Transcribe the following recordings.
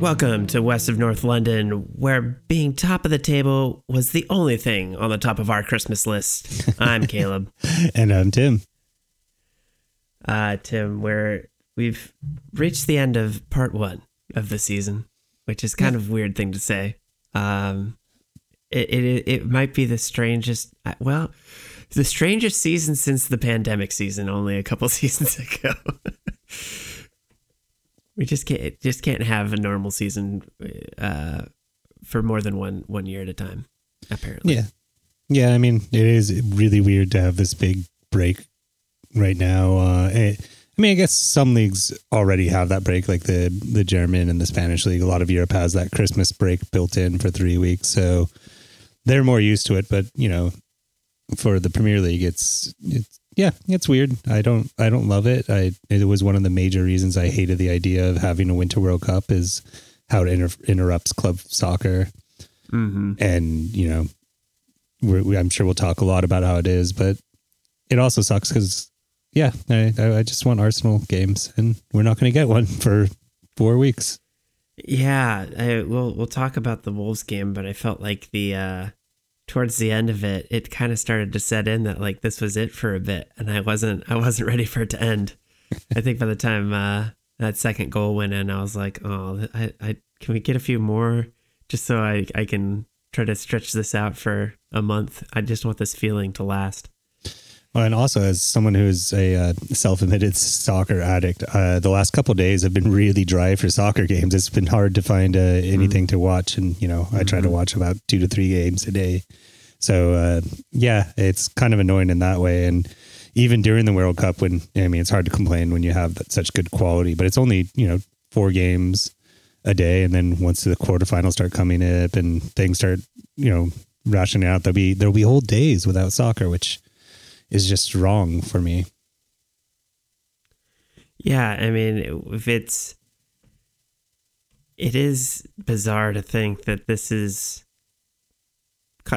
Welcome to West of North London, where being top of the table was the only thing on the top of our Christmas list. I'm Caleb. and I'm Tim. Uh, Tim, where we've reached the end of part one of the season, which is kind of a weird thing to say. Um, it, it it might be the strangest. uh, Well, the strangest season since the pandemic season, only a couple seasons ago. we just can't just can't have a normal season uh, for more than one one year at a time. Apparently, Yeah. Yeah, I mean, it is really weird to have this big break right now. Uh, it, I mean, I guess some leagues already have that break, like the the German and the Spanish league. A lot of Europe has that Christmas break built in for three weeks, so they're more used to it. But you know, for the Premier League, it's it's yeah, it's weird. I don't I don't love it. I it was one of the major reasons I hated the idea of having a Winter World Cup is how it inter- interrupts club soccer, hmm and you know, we're, we, I'm sure we'll talk a lot about how it is, but it also sucks because yeah, I I I just want Arsenal games, and we're not going to get one for four weeks. yeah. I, we'll we'll talk about the Wolves game, but I felt like the uh, towards the end of it, it kind of started to set in that like this was it for a bit, and I wasn't I wasn't ready for it to end. I think by the time uh, that second goal went in, I was like, oh, I, I can we get a few more just so I I can try to stretch this out for a month. I just want this feeling to last. Well, and also as someone who's a uh, self-admitted soccer addict, uh, the last couple of days have been really dry for soccer games. It's been hard to find uh, anything to watch, and you know, I try to watch about two to three games a day. So uh, yeah, it's kind of annoying in that way. And even during the World Cup, when I mean, it's hard to complain when you have that, such good quality, but it's only you know four games a day, and then once the quarterfinals start coming up and things start you know rationing out, there'll be there'll be whole days without soccer, which is just wrong for me. Yeah, I mean, if it's it is bizarre to think that this is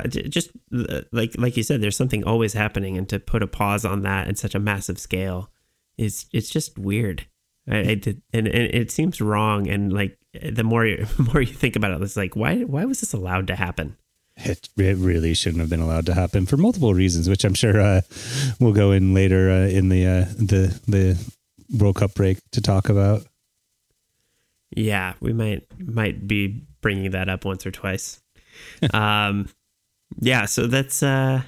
just uh, like like you said there's something always happening and to put a pause on that in such a massive scale is it's just weird I, I did, and, and it seems wrong and like the more you, the more you think about it it's like why why was this allowed to happen It, it really shouldn't have been allowed to happen for multiple reasons, which I'm sure uh, we'll go in later uh, in the uh, the the World Cup break to talk about. Yeah, we might might be bringing that up once or twice. um, yeah, so let's uh,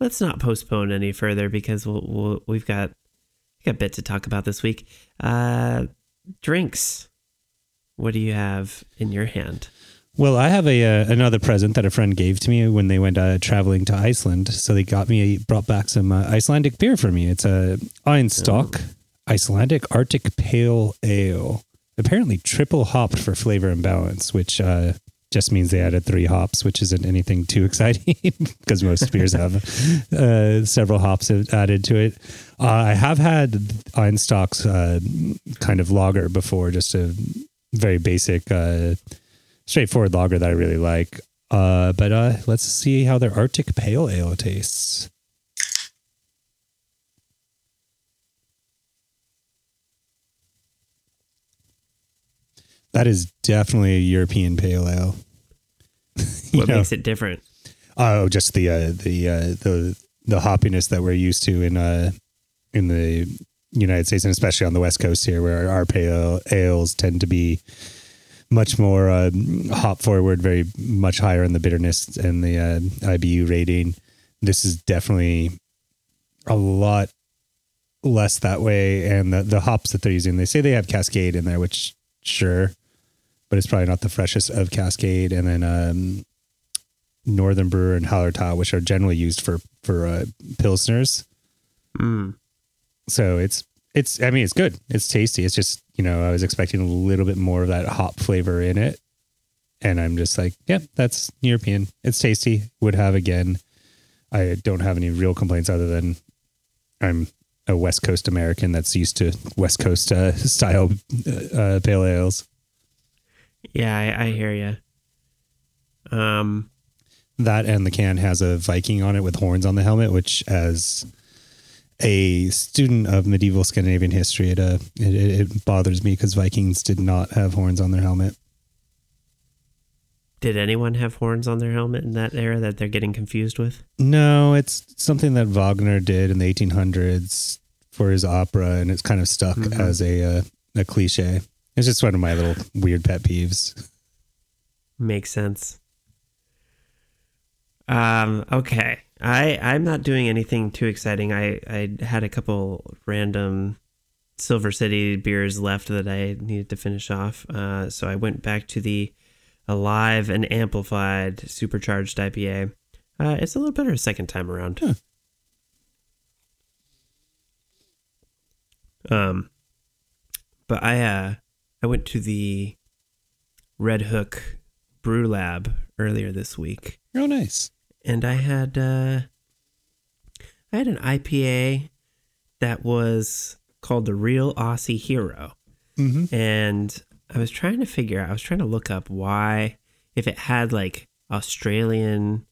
let's not postpone any further because we'll, we'll we've got we got a bit to talk about this week. Uh, drinks. What do you have in your hand? Well, I have a uh, another present that a friend gave to me when they went uh, traveling to Iceland. So they got me brought back some uh, Icelandic beer for me. It's a Einstök Icelandic Arctic Pale Ale. Apparently triple hopped for flavor and balance, which uh, just means they added three hops, which isn't anything too exciting because most beers have uh, several hops added to it. Uh, I have had Einstök's uh, kind of lager before, just a very basic. Uh, straightforward lager that I really like. Uh, but uh, let's see how their Arctic Pale Ale tastes. That is definitely a European Pale Ale. What know, makes it different? Oh, just the uh, the uh, the the hoppiness that we're used to in uh in the United States and especially on the West Coast here, where our pale ales tend to be much more uh, hop forward, very much higher in the bitterness and the uh, IBU rating. This is definitely a lot less that way, and the the hops that they're using, they say they have Cascade in there, which sure, but it's probably not the freshest of Cascade, and then. Um, Northern Brewer and Hallertau, which are generally used for for uh, pilsners. Mm. So it's it's I mean it's good. It's tasty. It's just you know I was expecting a little bit more of that hop flavor in it, and I'm just like, yeah, that's European. It's tasty. Would have again. I don't have any real complaints other than I'm a West Coast American that's used to West Coast uh, style uh, uh, pale ales. Yeah, I, I hear you. Um, That and the can has a Viking on it with horns on the helmet, which as a student of medieval Scandinavian history, it uh, it, it bothers me because Vikings did not have horns on their helmet. Did anyone have horns on their helmet in that era that they're getting confused with? No, it's something that Wagner did in the 1800s for his opera, and it's kind of stuck Mhm. as a uh, a cliche. It's just one of my little weird pet peeves. Makes sense. Um, okay. I I'm not doing anything too exciting. I I had a couple random Silver City beers left that I needed to finish off. Uh, so I went back to the Alive and Amplified Supercharged IPA. Uh, it's a little better a second time around. Huh. Um, but I uh I went to the Red Hook Brew Lab earlier this week, Oh, nice. and I had uh, I had an IPA that was called the Real Aussie Hero, Mm-hmm. and I was trying to figure out. I was trying to look up why, if it had like Australian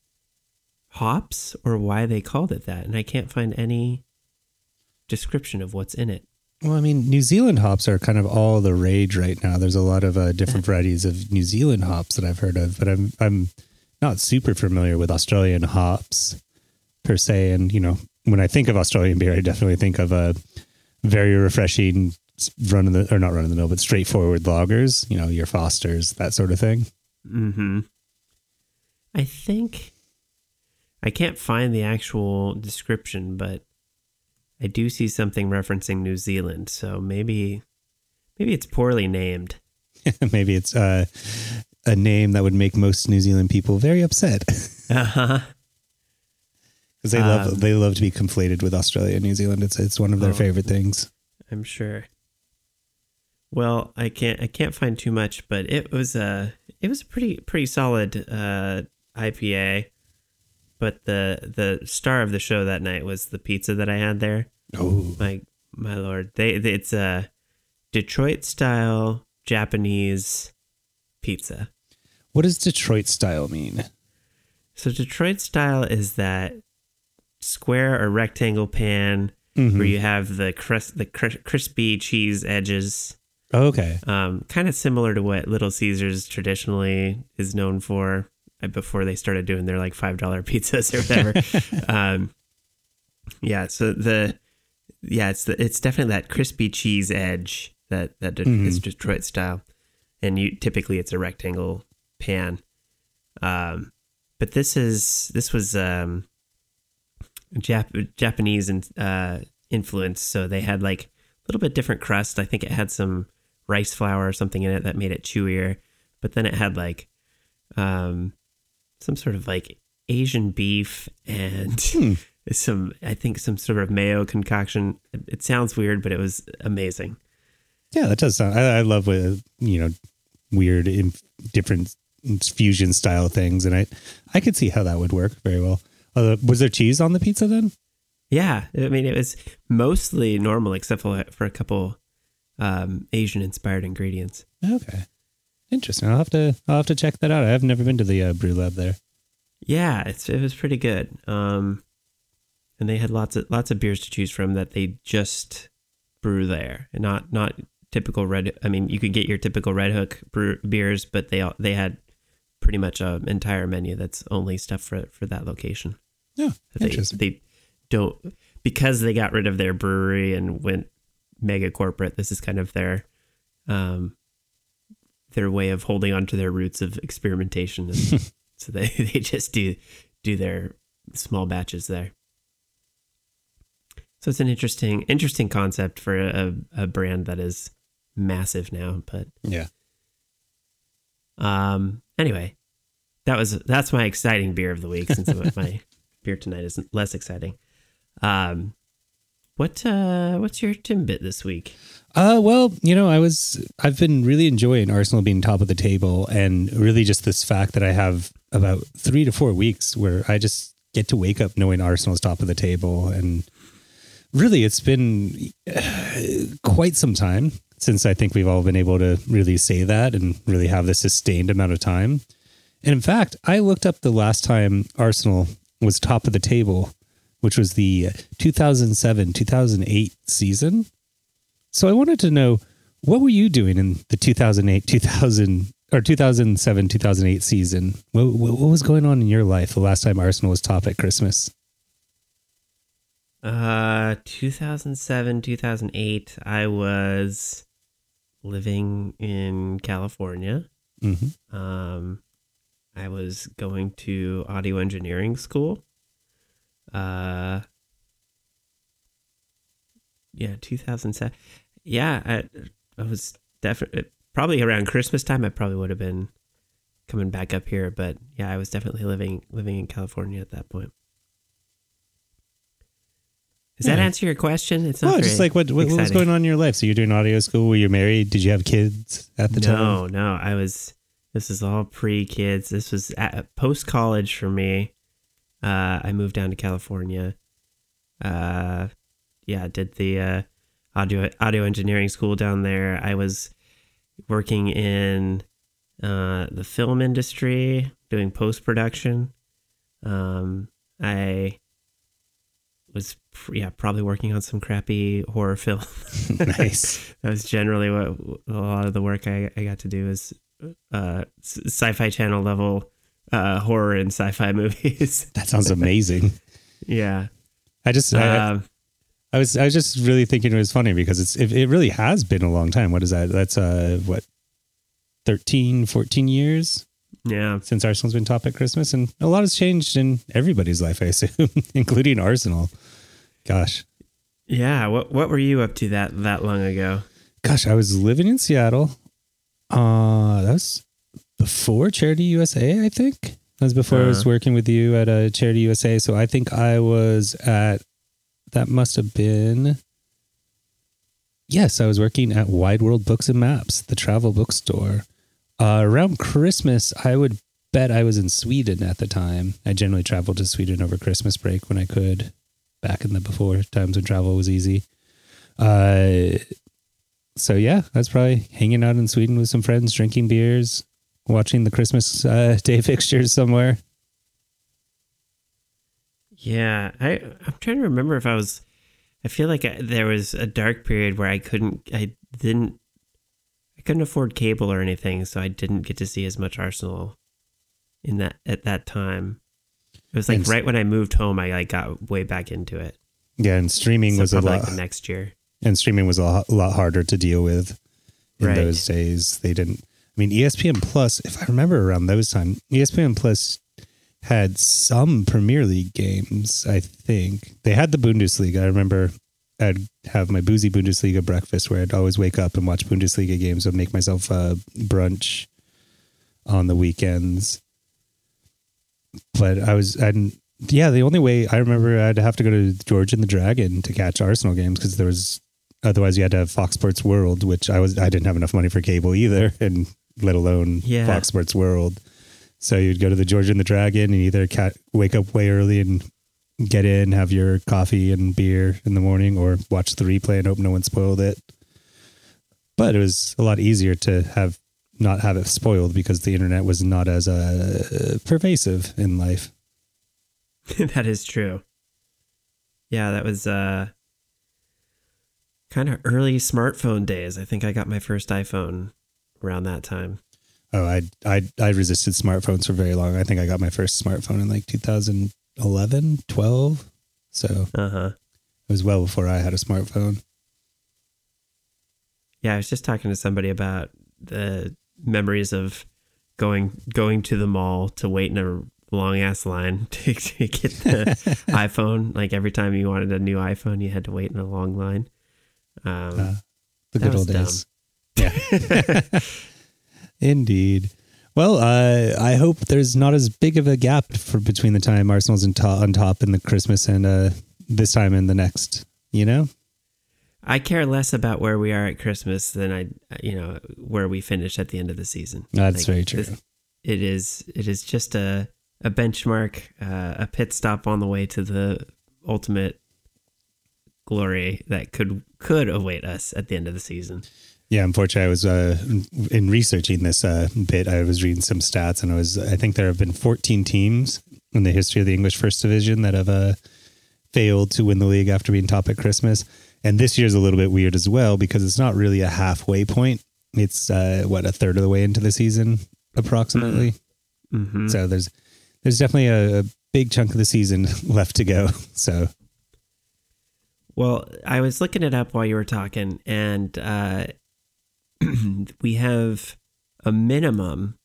hops, or why they called it that, and I can't find any description of what's in it. Well, I mean, New Zealand hops are kind of all the rage right now. There's a lot of uh, different varieties of New Zealand hops that I've heard of, but I'm I'm not super familiar with Australian hops per se. And you know, when I think of Australian beer, I definitely think of a very refreshing run of the or not run of the mill, but straightforward lagers. You know, your Fosters, that sort of thing. Mm-hmm. I think I can't find the actual description, but I do see something referencing New Zealand, so maybe maybe it's poorly named. Maybe it's uh, a name that would make most New Zealand people very upset Uh-huh. because they love Um, they love to be conflated with Australia and New Zealand. It's it's one of their Oh. favorite things. I'm sure. Well, I can't I can't find too much, but it was a it was a pretty pretty solid uh, IPA. But the the star of the show that night was the pizza that I had there. Oh, my my lord they, they- it's a detroit style japanese pizza what does Detroit style mean? so detroit style is that square or rectangle pan Mhm. where you have the crust the cr- crispy cheese edges Okay. um, kind of similar to what little caesars traditionally is known for uh, before they started doing their like five dollar pizzas or whatever um, yeah so the yeah it's the, it's definitely that crispy cheese edge that that Mhm. is detroit style. And you typically it's a rectangle pan. Um but this is this was um Jap- japanese and uh influence. So they had like a little bit different crust. I think it had some rice flour or something in it that made it chewier. But then it had like um some sort of like asian beef and Hmm. Some i think some sort of mayo concoction it, sounds weird but it was amazing Yeah, that does sound. I, I love with you know weird, in, different fusion style things, and I I could see how that would work very well. Uh, was there cheese on the pizza then? yeah i mean it was mostly normal except for for a couple um asian inspired ingredients Okay, interesting. I'll have to I'll have to check that out. I've never been to the uh, brew lab there. yeah it's it was pretty good um and they had lots of lots of beers to choose from that they just brew there. And not not typical red i mean you could get your typical red hook brew, beers but they all they had pretty much an entire menu that's only stuff for for that location. Yeah, they, interesting. they don't because they got rid of their brewery and went mega corporate this is kind of their um their way of holding on to their roots of experimentation. So they, they just do do their small batches there so it's an interesting interesting concept for a, a brand that is massive now but Yeah. um. Anyway, that was that's my exciting beer of the week. Since my beer tonight is less exciting. Um, what uh, what's your timbit this week? Uh, well, you know, I was I've been really enjoying Arsenal being top of the table, and really just this fact that I have about three to four weeks where I just get to wake up knowing Arsenal's top of the table, and really, it's been uh, quite some time since I think we've all been able to really say that and really have the sustained amount of time. And in fact, I looked up the last time Arsenal was top of the table which was the 2007 2008 season. So I wanted to know what were you doing in the 2008 2000 or 2007 2008 season? What, what, what was going on in your life the last time Arsenal was top at Christmas? Uh, 2007, 2008, I was living in California. Mm-hmm. Um, I was going to audio engineering school. Uh, yeah, 2007. Yeah, I, I was definitely probably around Christmas time. I probably would have been coming back up here, but yeah, I was definitely living living in California at that point. Does that answer your question? It's Oh, not just very like what, what, what was going on in your life? So you're doing audio school. Were you married? Did you have kids at the time? no, no. I was. This is all pre kids. This was post college for me. Uh, I moved down to California. Uh, yeah, did the uh, audio audio engineering school down there. I was working in uh, the film industry, doing post production. Um, I was yeah probably working on some crappy horror film. nice. that was generally what a lot of the work I, I got to do is uh, sci-fi channel level uh, horror and sci-fi movies. That sounds amazing. yeah. I just, I, Um, I was, I was just really thinking it was funny because it's, it, it really has been a long time. What is that? That's uh, what, 13, 14 years yeah. since Arsenal's been top at Christmas, and a lot has changed in everybody's life, I assume, including Arsenal. Gosh, Yeah. What What were you up to that that long ago? gosh, I was living in Seattle. Uh, that was before Charity USA, I think. That was before I was Uh-huh. working with you at uh, Charity USA. So I think I was at, that must have been, yes, I was working at Wide World Books and Maps, the travel bookstore. Uh, around Christmas, I would bet I was in Sweden at the time. I generally traveled to Sweden over Christmas break when I could, back in the before times when travel was easy. Uh, so yeah, that's probably hanging out in Sweden with some friends, drinking beers, watching the Christmas uh, day fixtures somewhere. Yeah. I I'm trying to remember if I was. I feel like I, there was a dark period where I couldn't. I didn't. I couldn't afford cable or anything, so I didn't get to see as much Arsenal. In that at that time, it was like And right when I moved home. I like got way back into it. Yeah, and streaming So was a lot, like the next year. and streaming was a lot, harder to deal with in Right. those days. They didn't. I mean, ESPN Plus. If I remember around those time, ESPN Plus had some Premier League games. I think they had the Bundesliga. I remember I'd have my boozy Bundesliga breakfast where I'd always wake up and watch Bundesliga games. I'd make myself a brunch on the weekends. But I was, and yeah, the only way I remember I'd have to go to George and the Dragon to catch Arsenal games because there was otherwise you had to have Fox Sports World, which I was I didn't have enough money for cable either, and let alone Yeah. Fox Sports World. So you'd go to the George and the Dragon and either cat, wake up way early and get in, have your coffee and beer in the morning, or watch the replay and hope no one spoiled it. But it was a lot easier to have not have it spoiled because the internet was not as uh, pervasive in life. that is true. Yeah, that was uh kind of early smartphone days. I think I got my first iPhone around that time. Oh, I I I resisted smartphones for very long. I think I got my first smartphone in like 2011, 12. So Uh-huh. it was well before I had a smartphone. Yeah, I was just talking to somebody about the memories of going going to the mall to wait in a long ass line to, to get the iPhone. Like every time you wanted a new iPhone, you had to wait in a long line. Um, Uh, the good old days. Yeah. Indeed. Well, uh, I hope there's not as big of a gap for between the time Arsenal's in to- on top in the Christmas and uh, this time in the next. You know, I care less about where we are at Christmas than I, you know, where we finish at the end of the season. that's Like, very true. this- it is. It is just a a benchmark, uh, a pit stop on the way to the ultimate glory that could could await us at the end of the season. Yeah, unfortunately, I was uh, in researching this uh, bit. I was reading some stats, and I was I think there have been 14 teams in the history of the English First Division that have uh, failed to win the league after being top at Christmas. And this year's a little bit weird as well because it's not really a halfway point. It's uh, what a third of the way into the season, approximately. Mm-hmm. So there's there's definitely a, a big chunk of the season left to go. So Well, I was looking it up while you were talking, and uh, we have a minimum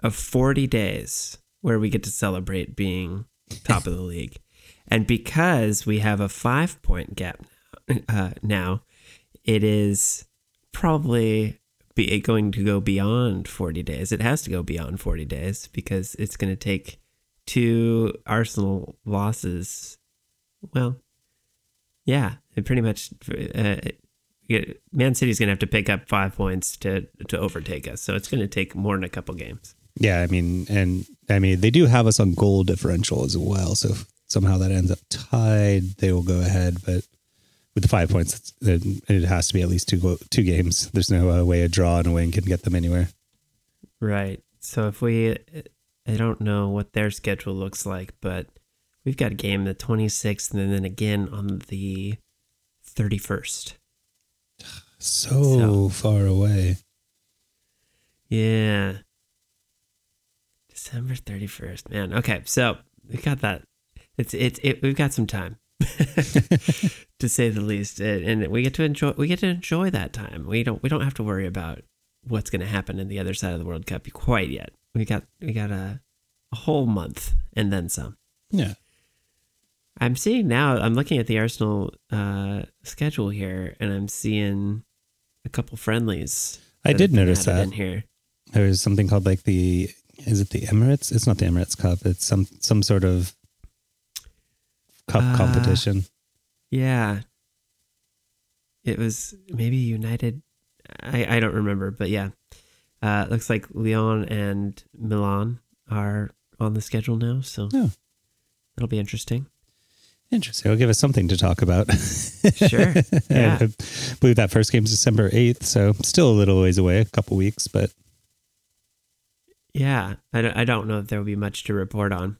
of 40 days where we get to celebrate being top of the league. And because we have a five point gap uh, now, it is probably be going to go beyond 40 days. It has to go beyond 40 days because it's going to take two Arsenal losses. Well, yeah, it pretty much. Uh, Man City's going to have to pick up five points to to overtake us, so it's going to take more than a couple games. yeah, I mean, and I mean they do have us on goal differential as well. So if somehow that ends up tied, they will go ahead. But with the five points, then it has to be at least two two games. There's no uh, way a draw and a win can get them anywhere. Right. So if we, I don't know what their schedule looks like, but we've got a game the 26th and then again on the 31st. So, So- far away. Yeah. December 31st. Man. Okay. So we got that. It's, it's, it, we've got some time to say the least. And we get to enjoy, we get to enjoy that time. We don't, we don't have to worry about what's going to happen in the other side of the World Cup quite yet. We got, we got a, a whole month and then some. Yeah. I'm seeing now. I'm looking at the Arsenal uh, schedule here, and I'm seeing a couple friendlies. I did notice that. in here. There is something called like the is it the Emirates? It's not the Emirates Cup. It's some some sort of cup Uh, competition. Yeah, it was maybe United. I I don't remember, but yeah, uh, looks like Lyon and Milan are on the schedule now, so Oh. that'll be interesting. Interesting. It'll give us something to talk about. Sure. Yeah. I believe that first game's December 8th, so still a little ways away, a couple weeks, but Yeah, I don't, I don't know if there will be much to report on.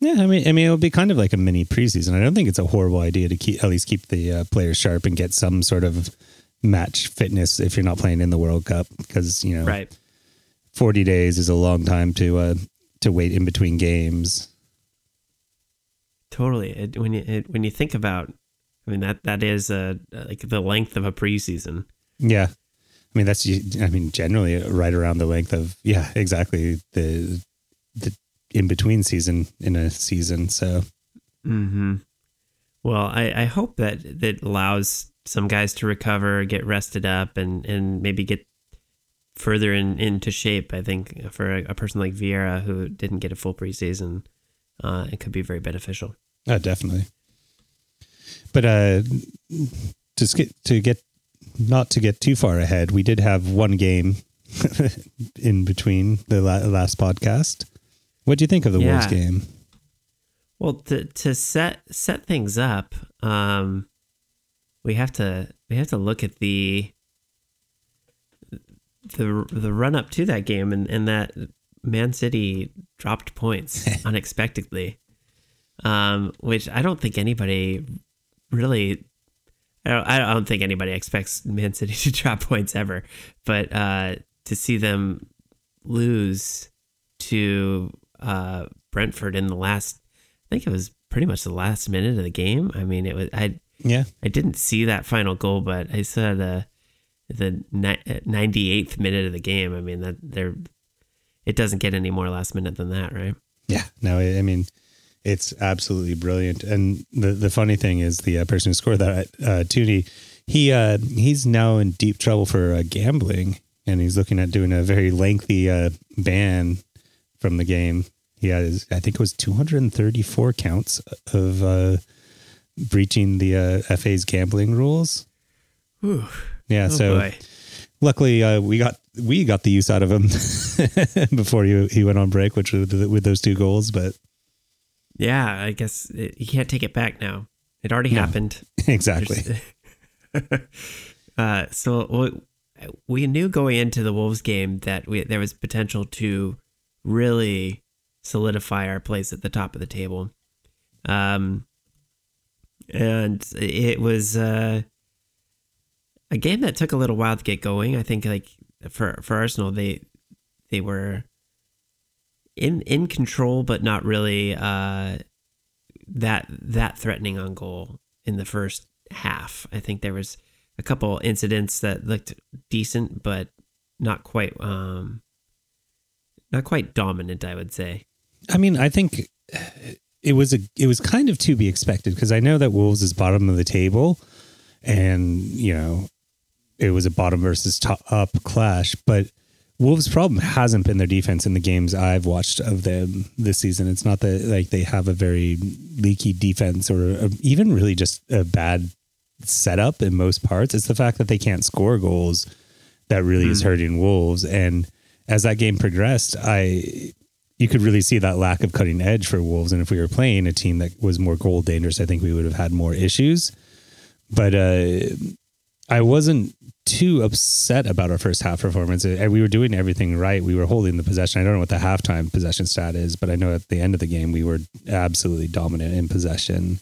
yeah, I mean, I mean, it'll be kind of like a mini preseason. I don't think it's a horrible idea to keep at least keep the uh, players sharp and get some sort of match fitness if you're not playing in the World Cup because you know Right. 40 days is a long time to uh, to wait in between games. Totally. It, when you it, when you think about, I mean that that is uh like the length of a preseason. Yeah. I mean that's I mean generally right around the length of yeah exactly the the in between season in a season so Hmm. Well, I I hope that that allows some guys to recover, get rested up, and and maybe get further in into shape. I think for a, a person like Vieira who didn't get a full preseason, uh, it could be very beneficial. uh, definitely. But uh to get to get not to get too far ahead we did have one game in between the la- last podcast. What do you think of the Wolves game? Well, to to set set things up, um, we have to we have to look at the the the run up to that game and, and that Man City dropped points unexpectedly, um, which I don't think anybody really. I don't, I don't think anybody expects Man City to drop points ever, but uh, to see them lose to uh, Brentford in the last, I think it was pretty much the last minute of the game. I mean, it was I yeah I didn't see that final goal, but I saw the the ninety eighth minute of the game. I mean that there, it doesn't get any more last minute than that, right? Yeah, no, I I mean, it's absolutely brilliant. And the the funny thing is, the uh, person who scored that, uh, Toney, he uh, he's now in deep trouble for uh, gambling, and he's looking at doing a very lengthy uh, ban from the game. He has, I think, it was 234 counts of uh, breaching the uh, FA's gambling rules. Yeah, Oh so boy. Luckily uh, we got we got the use out of him before he he went on break, which with, with those two goals, but. Yeah, I guess it, you can't take it back now. It already No. happened. Exactly. uh, so we, we knew going into the Wolves game that we, there was potential to really solidify our place at the top of the table. Um, and it was uh, a game that took a little while to get going. I think like for for Arsenal, they they were in in control, but not really uh, that that threatening on goal in the first half. I think there was a couple incidents that looked decent, but not quite um, not quite dominant. I would say. I mean, I think it was a it was kind of to be expected because I know that Wolves is bottom of the table, and you know it was a bottom versus top up clash, but Wolves' problem hasn't been their defense in the games I've watched of them this season. It's not that like they have a very leaky defense or a, even really just a bad setup in most parts. It's the fact that they can't score goals that really mm. is hmm. hurting Wolves. And as that game progressed, I you could really see that lack of cutting edge for Wolves. And if we were playing a team that was more goal dangerous, I think we would have had more issues. But uh, I wasn't too upset about our first half performance. We were doing everything right. We were holding the possession. I don't know what the halftime possession stat is, but I know at the end of the game we were absolutely dominant in possession.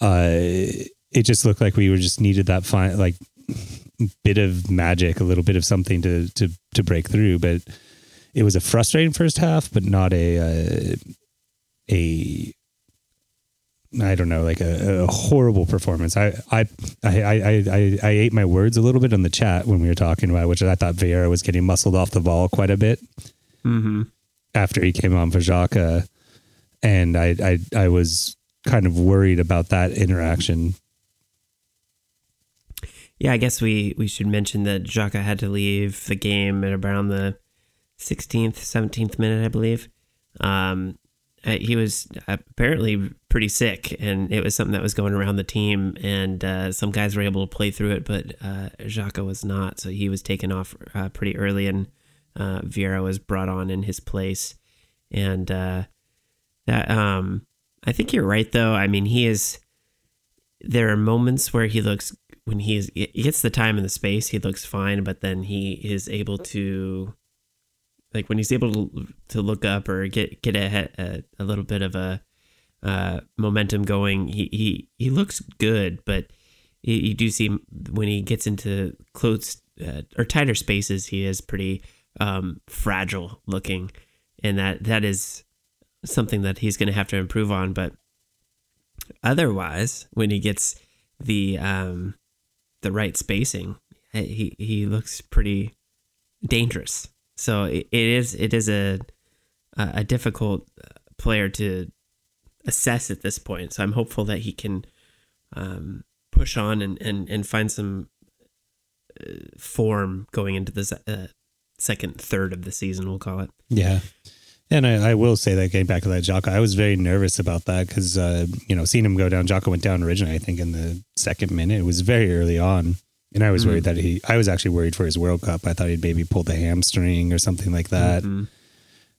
Uh, it just looked like we were just needed that fine like bit of magic, a little bit of something to to to break through. But it was a frustrating first half, but not a uh, a I don't know, like a, a, horrible performance. I, I, I, I, I, I ate my words a little bit on the chat when we were talking about, it, which I thought Vieira was getting muscled off the ball quite a bit mm-hmm. after he came on for Xhaka, and I, I, I was kind of worried about that interaction. Yeah, I guess we we should mention that Xhaka had to leave the game at around the 16th, 17th minute, I believe. Um, uh, he was apparently pretty sick, and it was something that was going around the team. And uh, some guys were able to play through it, but uh, was not. So he was taken off uh, pretty early, and uh, Vieira was brought on in his place. And uh, that, um, I think you're right, though. I mean, he is. There are moments where he looks when he is he gets the time and the space, he looks fine, but then he is able to like when he's able to, to look up or get get a, a, a little bit of a uh, momentum going, he, he he looks good, but you, you do see when he gets into close uh, or tighter spaces, he is pretty um, fragile looking, and that that is something that he's going to have to improve on. But otherwise, when he gets the um, the right spacing, he he looks pretty dangerous. So it, is it is a a difficult player to assess at this point. So I'm hopeful that he can um, push on and, and, and find some uh, form going into the uh, second third of the season. We'll call it. Yeah. And I, I, will say that getting back to that Xhaka, I was very nervous about that because, uh, you know, seeing him go down, Xhaka went down originally, I think, in the second minute. It was very early on. And I was mm-hmm. worried that he, I was actually worried for his World Cup. I thought he'd maybe pulled a hamstring or something like that. Mm-hmm.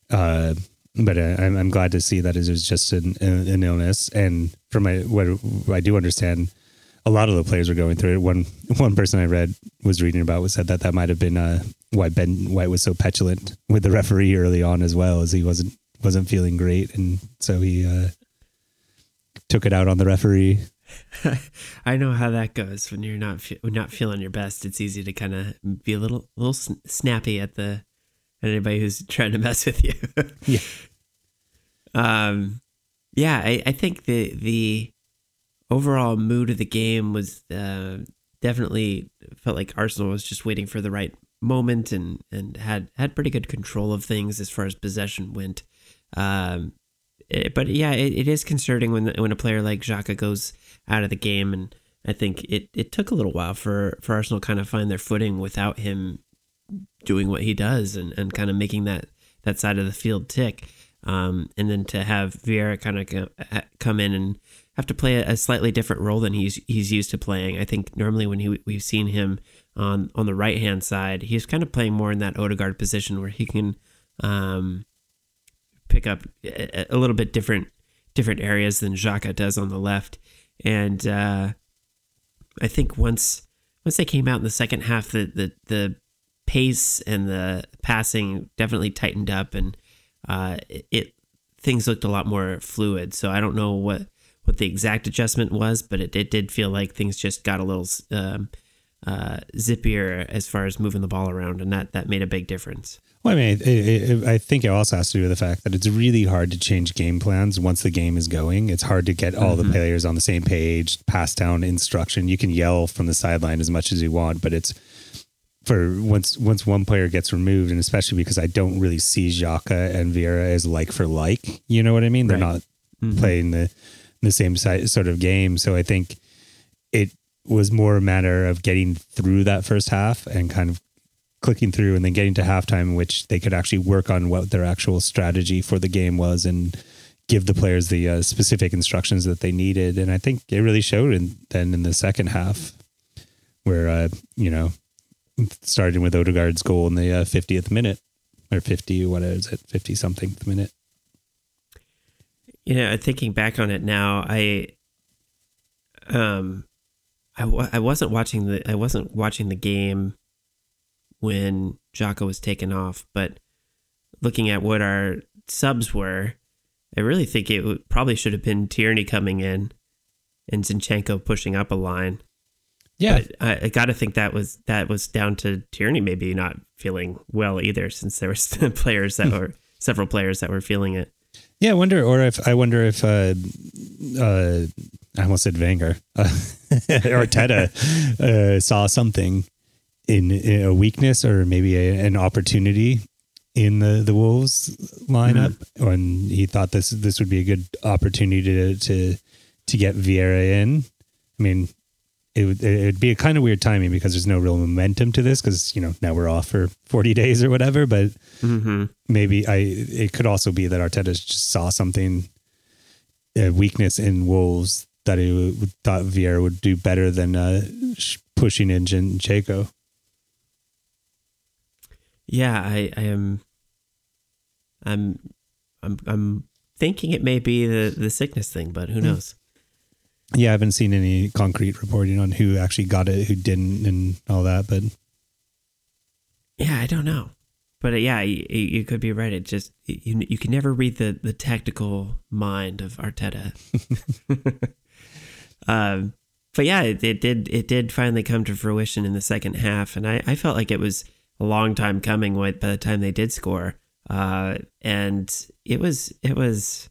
Uh, but uh, I'm, I'm glad to see that it was just an, an illness. And from my, what I do understand, a lot of the players were going through it. One, one person I read was reading about was said that that might have been uh, why Ben White was so petulant with the referee early on as well, as he wasn't wasn't feeling great, and so he uh, took it out on the referee. I know how that goes when you're not fe- not feeling your best. It's easy to kind of be a little little snappy at the at anybody who's trying to mess with you. yeah. Um. Yeah, I, I think the the overall mood of the game was uh, definitely felt like Arsenal was just waiting for the right moment and and had had pretty good control of things as far as possession went. Um, it, but yeah, it, it is concerning when when a player like Xhaka goes out of the game, and I think it, it took a little while for for Arsenal kind of find their footing without him doing what he does and, and kind of making that that side of the field tick. Um, and then to have Vieira kind of come in and have to play a slightly different role than he's he's used to playing. I think normally when he, we've seen him on on the right hand side, he's kind of playing more in that Odegaard position where he can um, pick up a, a, little bit different different areas than Xhaka does on the left. And uh, I think once once they came out in the second half, the the, the pace and the passing definitely tightened up, and uh, it, things looked a lot more fluid. So I don't know what what the exact adjustment was, but it, it did feel like things just got a little um, uh, zippier as far as moving the ball around, and that that made a big difference. Well, I mean, it, it, I think it also has to do with the fact that it's really hard to change game plans once the game is going. It's hard to get all mm-hmm. the players on the same page, pass down instruction. You can yell from the sideline as much as you want, but it's for once once one player gets removed, and especially because I don't really see Xhaka and Vieira as like for like. You know what I mean? They're not mm-hmm. playing the the same sort of game, so I think it was more a matter of getting through that first half and kind of clicking through and then getting to halftime which they could actually work on what their actual strategy for the game was and give the players the uh, specific instructions that they needed. And I think it really showed in, then in the second half where, uh, you know, starting with Odegaard's goal in the uh, 50th minute or 50, what is it, 50 something minute. You know, thinking back on it now, I, um, I, I wasn't watching the I wasn't watching the game when Xhaka was taken off, but looking at what our subs were, I really think it probably should have been Tierney coming in and Zinchenko pushing up a line. Yeah, but I, I got to think that was that was down to Tierney maybe not feeling well either, since there were players that were several players that were feeling it. Yeah, I wonder, or if I wonder if uh, uh, I almost said Wenger uh, Arteta uh, saw something in, in a weakness or maybe a, an opportunity in the the Wolves lineup, mm-hmm. and he thought this this would be a good opportunity to to to get Vieira in. I mean, it would it would be a kind of weird timing because there's no real momentum to this because you know now we're off for 40 days or whatever. But mm-hmm. maybe I it could also be that Arteta just saw something a weakness in Wolves that he thought Vieira would do better than uh, pushing in Zinchenko. Yeah, I, I am. I'm, I'm, I'm thinking it may be the the sickness thing, but who hmm. knows? Yeah, I haven't seen any concrete reporting on who actually got it, who didn't, and all that. But yeah, I don't know. But uh, yeah, you, you, could be right. It just you you can never read the the tactical mind of Arteta. um, but yeah, it, it, did it did finally come to fruition in the second half, and I, I felt like it was a long time coming by the time they did score. Uh, and it was it was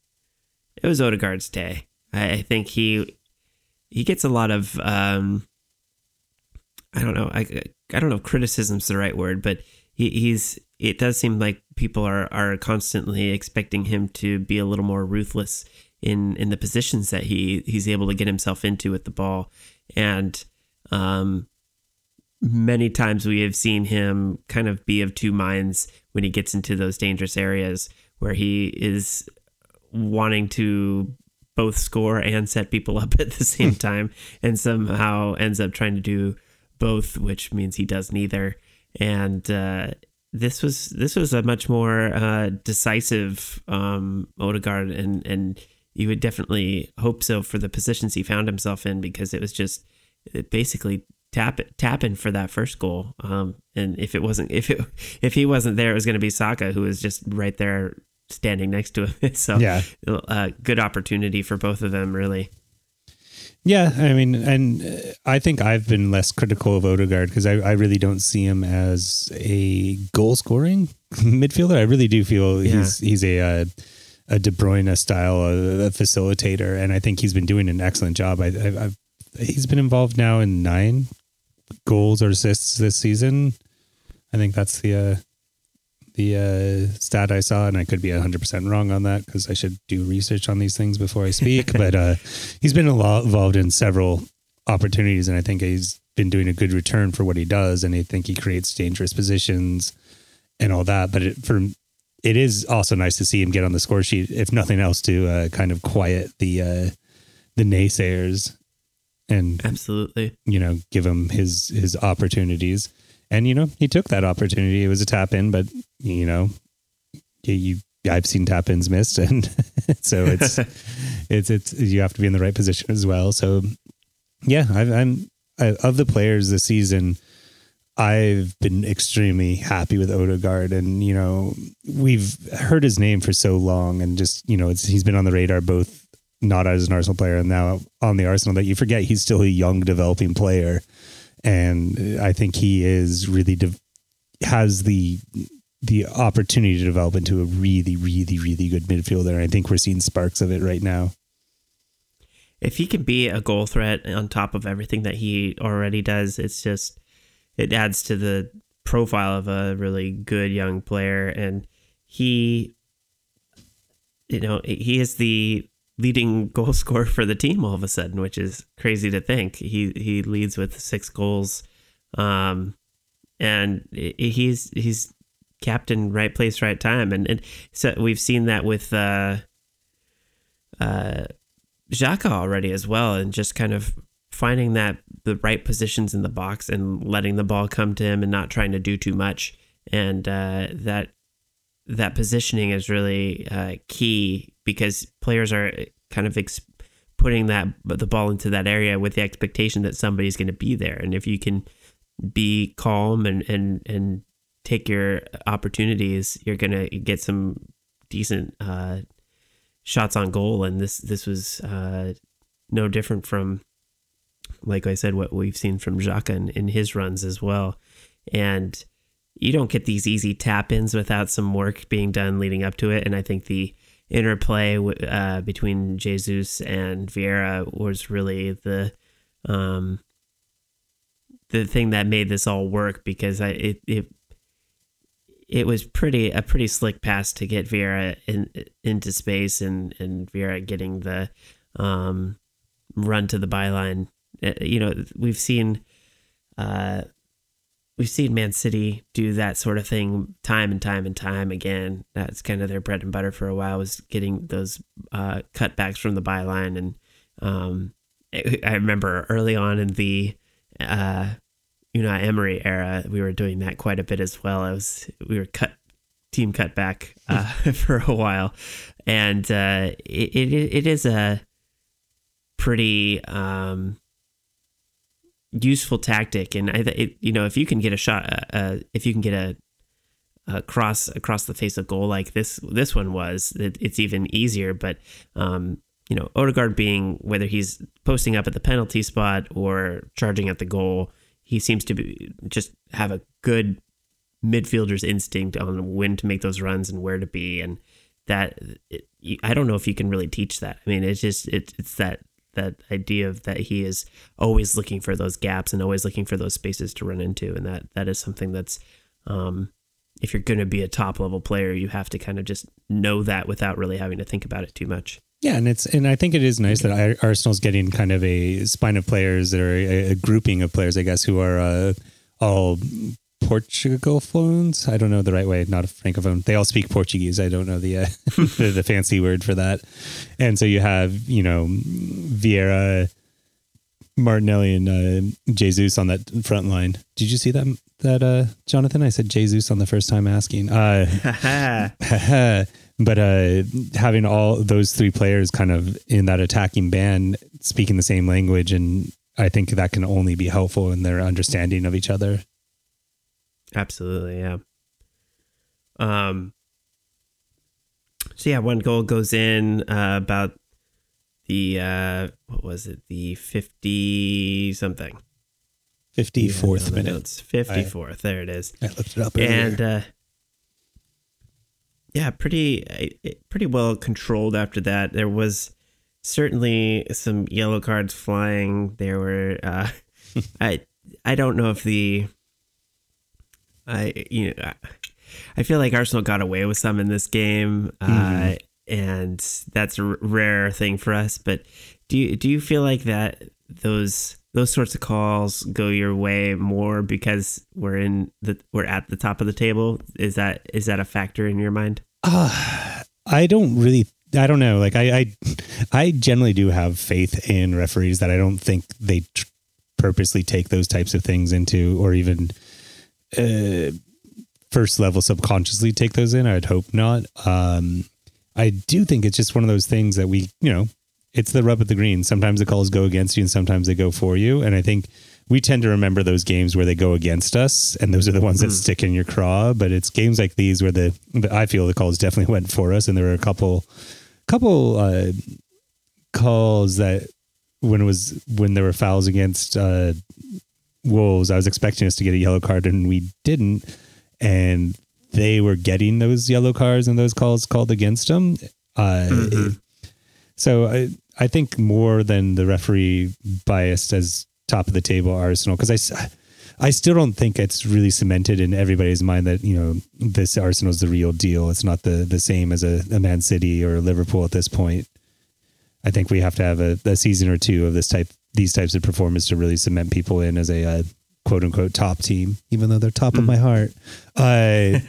it was Odegaard's day. I, I think he he gets a lot of um, I don't know I I don't know if criticism's the right word, but he, he's it does seem like people are are constantly expecting him to be a little more ruthless in in the positions that he he's able to get himself into with the ball and um many times we have seen him kind of be of two minds when he gets into those dangerous areas where he is wanting to both score and set people up at the same time and somehow ends up trying to do both which means he does neither. And uh, this was this was a much more uh, decisive um, Odegaard and and you would definitely hope so for the positions he found himself in because it was just basically tap tapping for that first goal. Um, and if it wasn't if it if he wasn't there, it was going to be Saka who was just right there standing next to him. so yeah, uh, good opportunity for both of them, really. Yeah, I mean, and I think I've been less critical of Odegaard because I, I really don't see him as a goal scoring midfielder. I really do feel yeah. he's he's a uh, a De Bruyne style a, a, facilitator, and I think he's been doing an excellent job. I, I've he's been involved now in nine goals or assists this season. I think that's the uh, the uh, stat I saw, and I could be hundred percent wrong on that because I should do research on these things before I speak. but uh, he's been involved in several opportunities, and I think he's been doing a good return for what he does, and I think he creates dangerous positions and all that. But it, for it is also nice to see him get on the score sheet, if nothing else, to uh, kind of quiet the uh, the naysayers and absolutely, you know, give him his his opportunities. And you know, he took that opportunity. It was a tap in, but you know, you, I've seen tap ins missed, and so it's it's it's you have to be in the right position as well. So yeah, I, I'm I, of the players this season. I've been extremely happy with Odegaard, and you know we've heard his name for so long, and just you know he's been on the radar both not as an Arsenal player and now on the Arsenal that you forget he's still a young developing player, and I think he is really de- has the the opportunity to develop into a really, really, really good midfielder. And I think we're seeing sparks of it right now. If he can be a goal threat on top of everything that he already does, it's just it adds to the profile of a really good young player. And he, you know, he is the leading goal scorer for the team all of a sudden, which is crazy to think. He he leads with six goals, um, and he's he's captain, right place, right time, and and so we've seen that with uh, uh, Xhaka already as well, and just kind of finding that the right positions in the box and letting the ball come to him and not trying to do too much, and uh, that that positioning is really uh, key because players are kind of ex- putting that the ball into that area with the expectation that somebody's going to be there, and if you can be calm and and and take your opportunities, you're gonna get some decent uh, shots on goal. And this this was uh, no different from, like I said, what we've seen from Xhaka in, in his runs as well. And you don't get these easy tap ins without some work being done leading up to it. And I think the interplay uh, between Jesus and Vieira was really the um, the thing that made this all work because I it, it it was pretty a pretty slick pass to get Vieira in, into space and and Vieira getting the um, run to the byline. Uh, you know, we've seen uh, we've seen Man City do that sort of thing time and time and time again. That's kind of their bread and butter for a while was getting those uh, cutbacks from the byline. And um, I remember early on in the uh, Unai Emery era, we were doing that quite a bit as well. I was we were cut team cutback uh, for a while, and uh, it, it it is a pretty um, useful tactic. And I it, you know if you can get a shot, uh, uh if you can get a, cross across the face of goal like this this one was, it, it's even easier. But um, you know Odegaard being whether he's posting up at the penalty spot or charging at the goal he seems to be just have a good midfielder's instinct on when to make those runs and where to be and that it, I don't know if you can really teach that. I mean, it's just it, it's that that idea of that he is always looking for those gaps and always looking for those spaces to run into, and that that is something that's um, if you're going to be a top level player, you have to kind of just know that without really having to think about it too much. Yeah, and it's and I think it is nice that Arsenal's getting kind of a spine of players or a, a grouping of players, I guess, who are uh, all Portugal phones. I don't know the right way, not a francophone. They all speak Portuguese. I don't know the, uh, the, the fancy word for that. And so you have you know Vieira, Martinelli, and uh, Jesus on that front line. Did you see that that uh, Jonathan? I said Jesus on the first time asking. Uh, but uh, having all those three players kind of in that attacking band speaking the same language, and I think that can only be helpful in their understanding of each other. Absolutely, yeah. Um. So yeah, one goal goes in uh, about the uh, what was it? The fifty something. Fifty fourth minute. Fifty fourth. There it is. I looked it up. Earlier. And uh, yeah, pretty pretty well controlled after that. There was certainly some yellow cards flying. There were uh, I I don't know if the I you know I feel like Arsenal got away with some in this game, uh, mm-hmm. uh, and that's a rare thing for us. But do you do you feel like that those those sorts of calls go your way more because we're in the we're at the top of the table. Is that is that a factor in your mind? Uh, I don't really I don't know. Like I, I, I generally do have faith in referees that I don't think they tr- purposely take those types of things into, or even uh, first level subconsciously take those in. I'd hope not. Um, I do think it's just one of those things that we, you know, it's the rub of the green. Sometimes the calls go against you and sometimes they go for you. And I think we tend to remember those games where they go against us and those are the ones that mm. stick in your craw. But it's games like these where the, I feel the calls definitely went for us. And there were a couple, couple, uh, calls that when it was when there were fouls against uh, Wolves, I was expecting us to get a yellow card and we didn't, and they were getting those yellow cards and those calls called against them. Uh, mm-hmm. So I I think more than the referee biased as top of the table Arsenal because I. I still don't think it's really cemented in everybody's mind that you know this Arsenal is the real deal. It's not the the same as a, a Man City or Liverpool at this point. I think we have to have a, a, season or two of this type these types of performance to really cement people in as a uh, quote unquote top team, even though they're top mm. of my heart. I,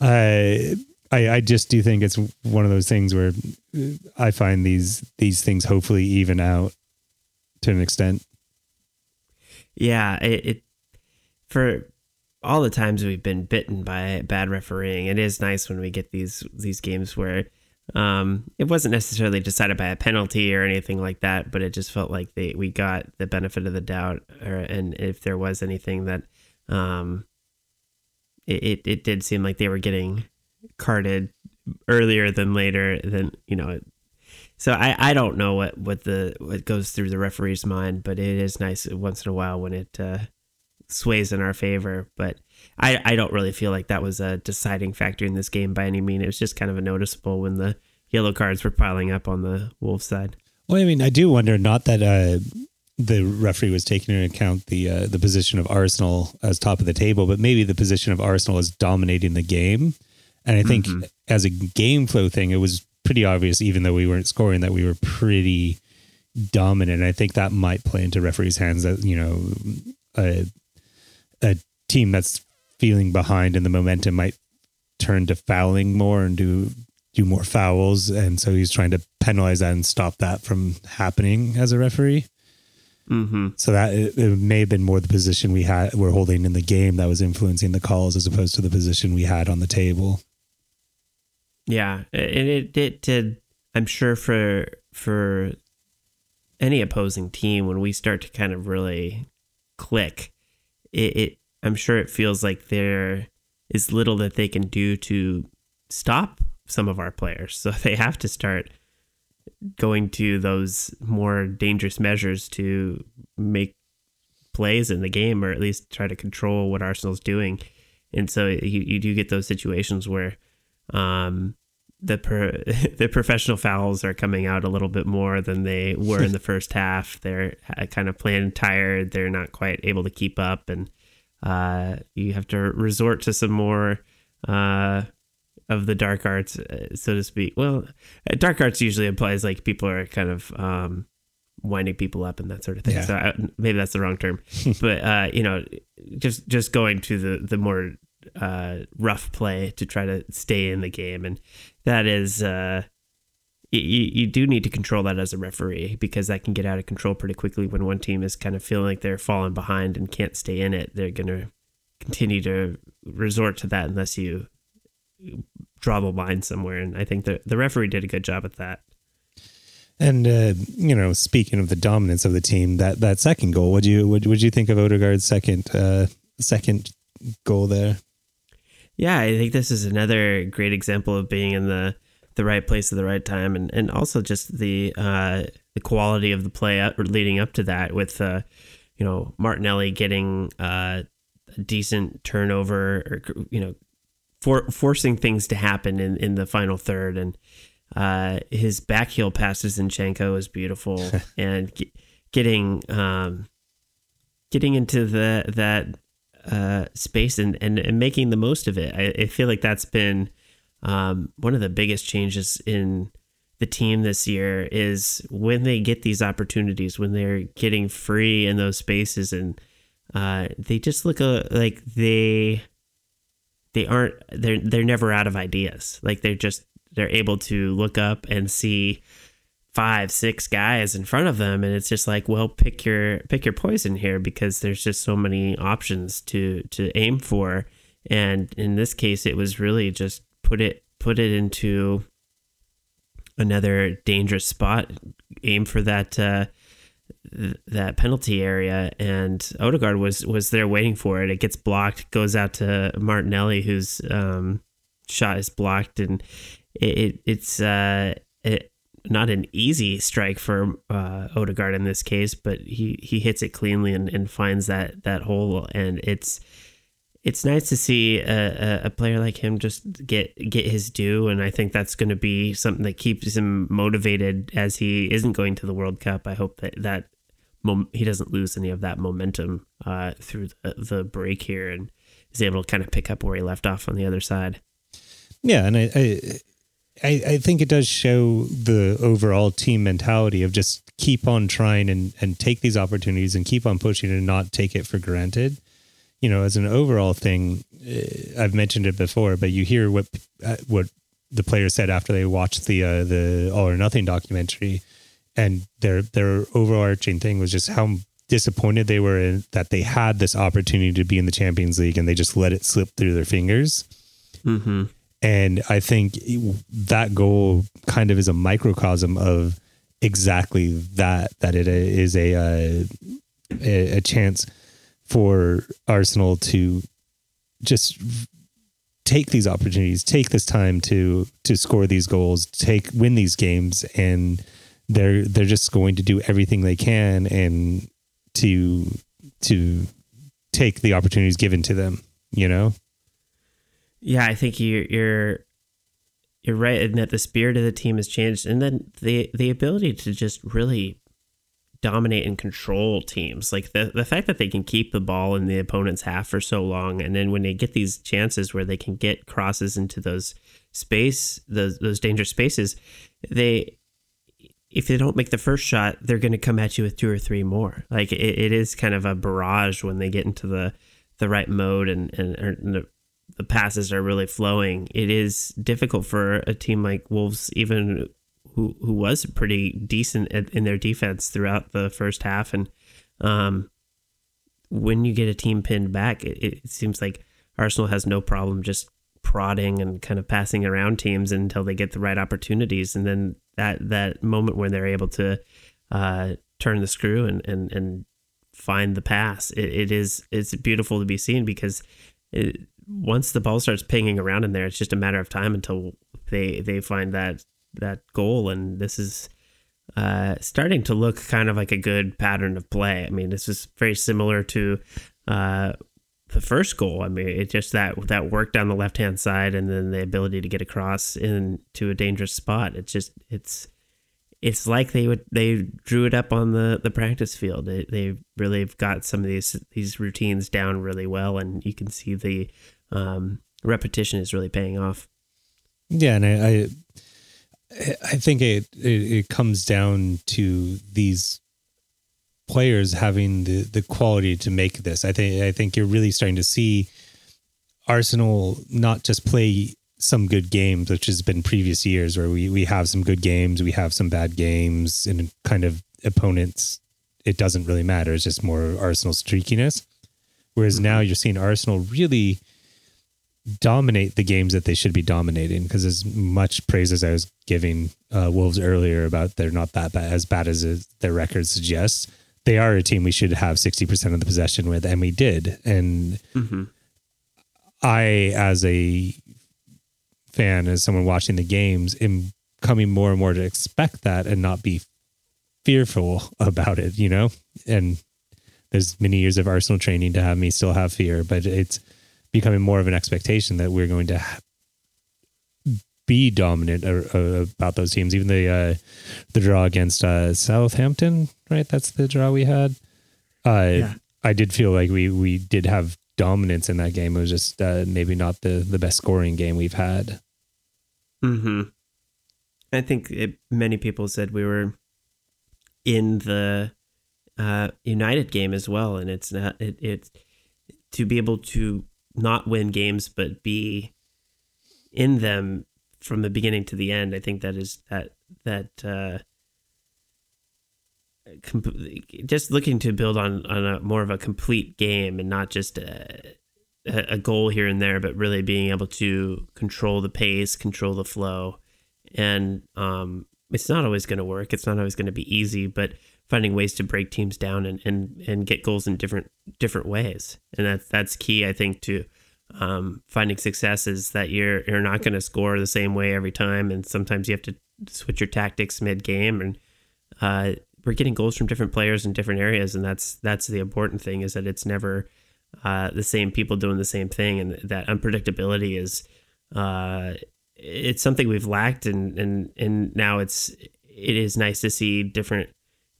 I, I, I just do think it's one of those things where I find these these things hopefully even out to an extent. Yeah, it, it for all the times we've been bitten by bad refereeing, it is nice when we get these these games where um, it wasn't necessarily decided by a penalty or anything like that, but it just felt like they we got the benefit of the doubt, or, and if there was anything that, um, it, it, it did seem like they were getting carded earlier than later. Than you know, so I, I don't know what what the what goes through the referee's mind, but it is nice once in a while when it uh, sways in our favor. But I, I don't really feel like that was a deciding factor in this game by any mean. It was just kind of a noticeable when the yellow cards were piling up on the Wolves side. Well, I mean, I do wonder not that uh, the referee was taking into account the uh, the position of Arsenal as top of the table, but maybe the position of Arsenal as dominating the game. And I think mm-hmm. as a game flow thing, it was pretty obvious, even though we weren't scoring, that we were pretty dominant. I think that might play into referees' hands. That you know, a a team that's feeling behind and the momentum might turn to fouling more and do do more fouls. And so he's trying to penalize that and stop that from happening as a referee. Mm-hmm. so that it, it, may have been more the position we had we're holding in the game that was influencing the calls as opposed to the position we had on the table. Yeah and it, it did i'm sure for for any opposing team when we start to kind of really click it, it I'm sure it feels like there is little that they can do to stop some of our players. So they have to start going to those more dangerous measures to make plays in the game or at least try to control what Arsenal's doing. And so you, you do get those situations where um, the per, the professional fouls are coming out a little bit more than they were in the first half. They're kind of playing tired. They're not quite able to keep up, and uh, you have to resort to some more uh, of the dark arts, uh, so to speak. Well, uh, dark arts usually implies like people are kind of um, winding people up and that sort of thing. Yeah. So I, maybe that's the wrong term, but uh, you know, just just going to the the more uh, rough play to try to stay in the game, and that is uh, you, you do need to control that as a referee because that can get out of control pretty quickly when one team is kind of feeling like they're falling behind and can't stay in it. They're going to continue to resort to that unless you draw the line somewhere. And I think the, the referee did a good job at that. And uh, you know, speaking of the dominance of the team, that that second goal, would you would would you think of Odegaard's second uh, second goal there? Yeah, I think this is another great example of being in the the right place at the right time, and and also just the uh, the quality of the play up, leading up to that with uh, you know Martinelli getting uh, a decent turnover, or you know for, forcing things to happen in in the final third, and uh, his backheel pass to Zinchenko is beautiful, and getting um, getting into the that uh, space and, and, and making the most of it. I, I feel like that's been um, one of the biggest changes in the team this year is when they get these opportunities, when they're getting free in those spaces, and uh, they just look a, like they they aren't they're they're never out of ideas. Like they're just they're able to look up and see five six guys in front of them and it's just like well pick your pick your poison here because there's just so many options to to aim for and in this case it was really just put it put it into another dangerous spot. Aim for that uh, th- that penalty area, and Odegaard was was there waiting for it. It gets blocked, goes out to Martinelli, whose um, shot is blocked, and it, it it's uh, it, not an easy strike for uh, Odegaard in this case, but he he hits it cleanly and, and finds that that hole, and it's it's nice to see a, a, player like him just get get his due, and I think that's going to be something that keeps him motivated as he isn't going to the World Cup. I hope that that mom- he doesn't lose any of that momentum uh, through the, the break here, and is able to kind of pick up where he left off on the other side. Yeah, and I, I I, I think it does show the overall team mentality of just keep on trying and, and take these opportunities and keep on pushing and not take it for granted you know, as an overall thing, uh, I've mentioned it before, but you hear what uh, what the players said after they watched the uh, the All or Nothing documentary, and their their overarching thing was just how disappointed they were in that they had this opportunity to be in the Champions League and they just let it slip through their fingers. Mm-hmm. And I think that goal kind of is a microcosm of exactly that. That it is a uh, a, a chance for Arsenal to just take these opportunities, take this time to to score these goals, take win these games, and they're they're just going to do everything they can and to to take the opportunities given to them. You know. Yeah, I think you're you're you're right in that the spirit of the team has changed, and then the the ability to just really dominate and control teams. Like the, the fact that they can keep the ball in the opponent's half for so long, and then when they get these chances where they can get crosses into those space, those those dangerous spaces, they if they don't make the first shot, they're going to come at you with two or three more. Like it, it is kind of a barrage when they get into the the right mode and and, and the, the passes are really flowing. It is difficult for a team like Wolves, even who who was pretty decent at, in their defense throughout the first half, and um, when you get a team pinned back, it, it seems like Arsenal has no problem just prodding and kind of passing around teams until they get the right opportunities, and then that that moment when they're able to uh, turn the screw and and and find the pass, it, it is it's beautiful to be seen because it, once the ball starts pinging around in there, it's just a matter of time until they they find that that goal, and this is uh, starting to look kind of like a good pattern of play. I mean, this is very similar to uh, the first goal. I mean, it just that that work down the left hand side, and then the ability to get across into a dangerous spot. It's just it's it's like they would they drew it up on the the practice field. They they really have got some of these these routines down really well, and you can see the um, repetition is really paying off. Yeah, and I, I I think it, it, it comes down to these players having the the quality to make this. I think I think you're really starting to see Arsenal not just play some good games, which has been previous years where we we have some good games, we have some bad games, and kind of opponents. It doesn't really matter. It's just more Arsenal streakiness. Whereas mm-hmm. now you're seeing Arsenal really dominate the games that they should be dominating because as much praise as I was giving uh, Wolves earlier about they're not that bad, as bad as their record suggests, they are a team we should have 60% of the possession with, and we did. And mm-hmm. I, as a fan, as someone watching the games, am coming more and more to expect that and not be fearful about it, you know? And there's many years of Arsenal training to have me still have fear, but it's becoming more of an expectation that we're going to be dominant about those teams. Even the uh, the draw against uh, Southampton, right? That's the draw we had. Uh, yeah. I did feel like we we did have dominance in that game. It was just uh, maybe not the the best scoring game we've had. Hmm. I think it, many people said we were in the uh, United game as well, and it's not it, it's to be able to not win games but be in them from the beginning to the end. I think that is that that uh, just looking to build on on a more of a complete game and not just a, a goal here and there, but really being able to control the pace, control the flow, and um, it's not always going to work. It's not always going to be easy, but finding ways to break teams down and, and, and get goals in different different ways. And that's that's key, I think, to um, finding success is that you're you're not going to score the same way every time, and sometimes you have to switch your tactics mid game. And uh, we're getting goals from different players in different areas, and that's that's the important thing is that it's never uh, the same people doing the same thing, and that unpredictability is uh, it's something we've lacked, and and and now it's it is nice to see different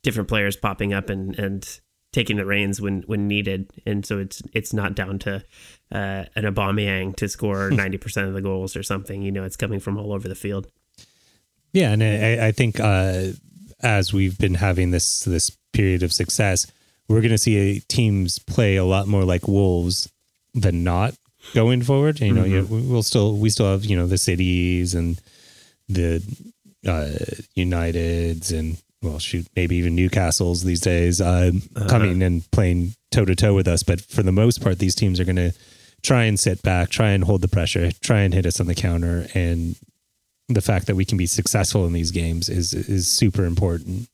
different players popping up and and taking the reins when when needed, and so it's it's not down to uh, an Aubameyang to score ninety percent of the goals or something. You know, it's coming from all over the field. Yeah, and I, I think uh, as we've been having this this period of success, we're going to see teams play a lot more like Wolves than not going forward. You know, mm-hmm. we'll still we still have you know the cities and the uh, Uniteds and well, shoot, maybe even Newcastle's these days uh, uh-huh. coming and playing toe to toe with us. But for the most part, these teams are going to try and sit back, try and hold the pressure, try and hit us on the counter, and the fact that we can be successful in these games is is super important.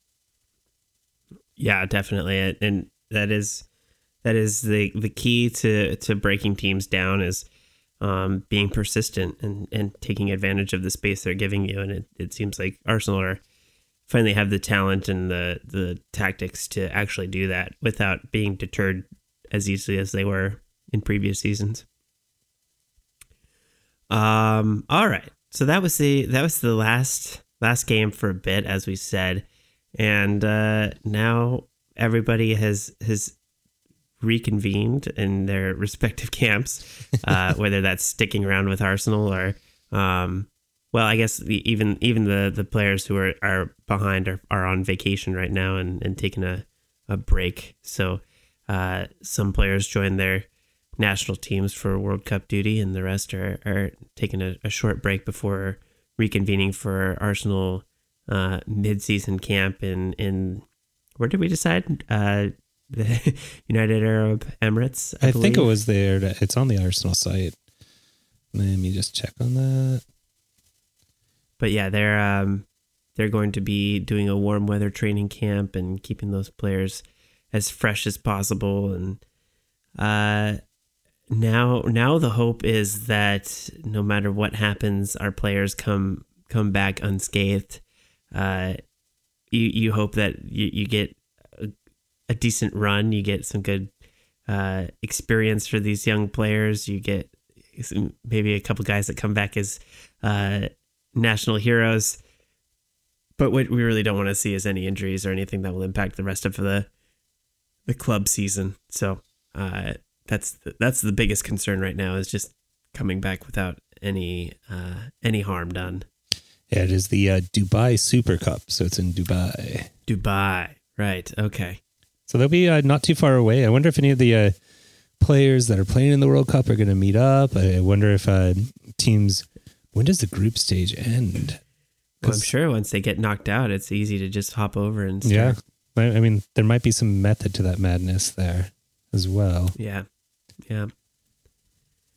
Yeah, definitely, and that is that is the the key to to breaking teams down is um, being persistent and and taking advantage of the space they're giving you. And it, it seems like Arsenal are finally have the talent and the the tactics to actually do that without being deterred as easily as they were in previous seasons. Um. All right. So that was the that was the last last game for a bit, as we said, and uh, now everybody has has reconvened in their respective camps, uh, whether that's sticking around with Arsenal or um, well, I guess the, even even the the players who are, are behind are, are on vacation right now and, and taking a, a break. So uh, some players join their national teams for World Cup duty, and the rest are, are taking a, a short break before reconvening for Arsenal uh, mid-season camp in in where did we decide? Uh, the United Arab Emirates. I, I think it was there. It's on the Arsenal site. Let me just check on that but yeah, they're um, they're going to be doing a warm weather training camp and keeping those players as fresh as possible. And uh, now now the hope is that no matter what happens, our players come come back unscathed. Uh, you you hope that you, you get a, a decent run, you get some good uh, experience for these young players. You get maybe a couple guys that come back as uh, national heroes. But what we really don't want to see is any injuries or anything that will impact the rest of the the club season. So uh, that's the, that's the biggest concern right now is just coming back without any uh, any harm done. Yeah, it is the uh, Dubai Super Cup, so it's in Dubai. Dubai, right? Okay. So they'll be uh, not too far away. I wonder if any of the uh, players that are playing in the World Cup are going to meet up. I wonder if uh, teams when does the group stage end? Well, I'm sure once they get knocked out, it's easy to just hop over and start. yeah. I mean, there might be some method to that madness there as well. Yeah, yeah.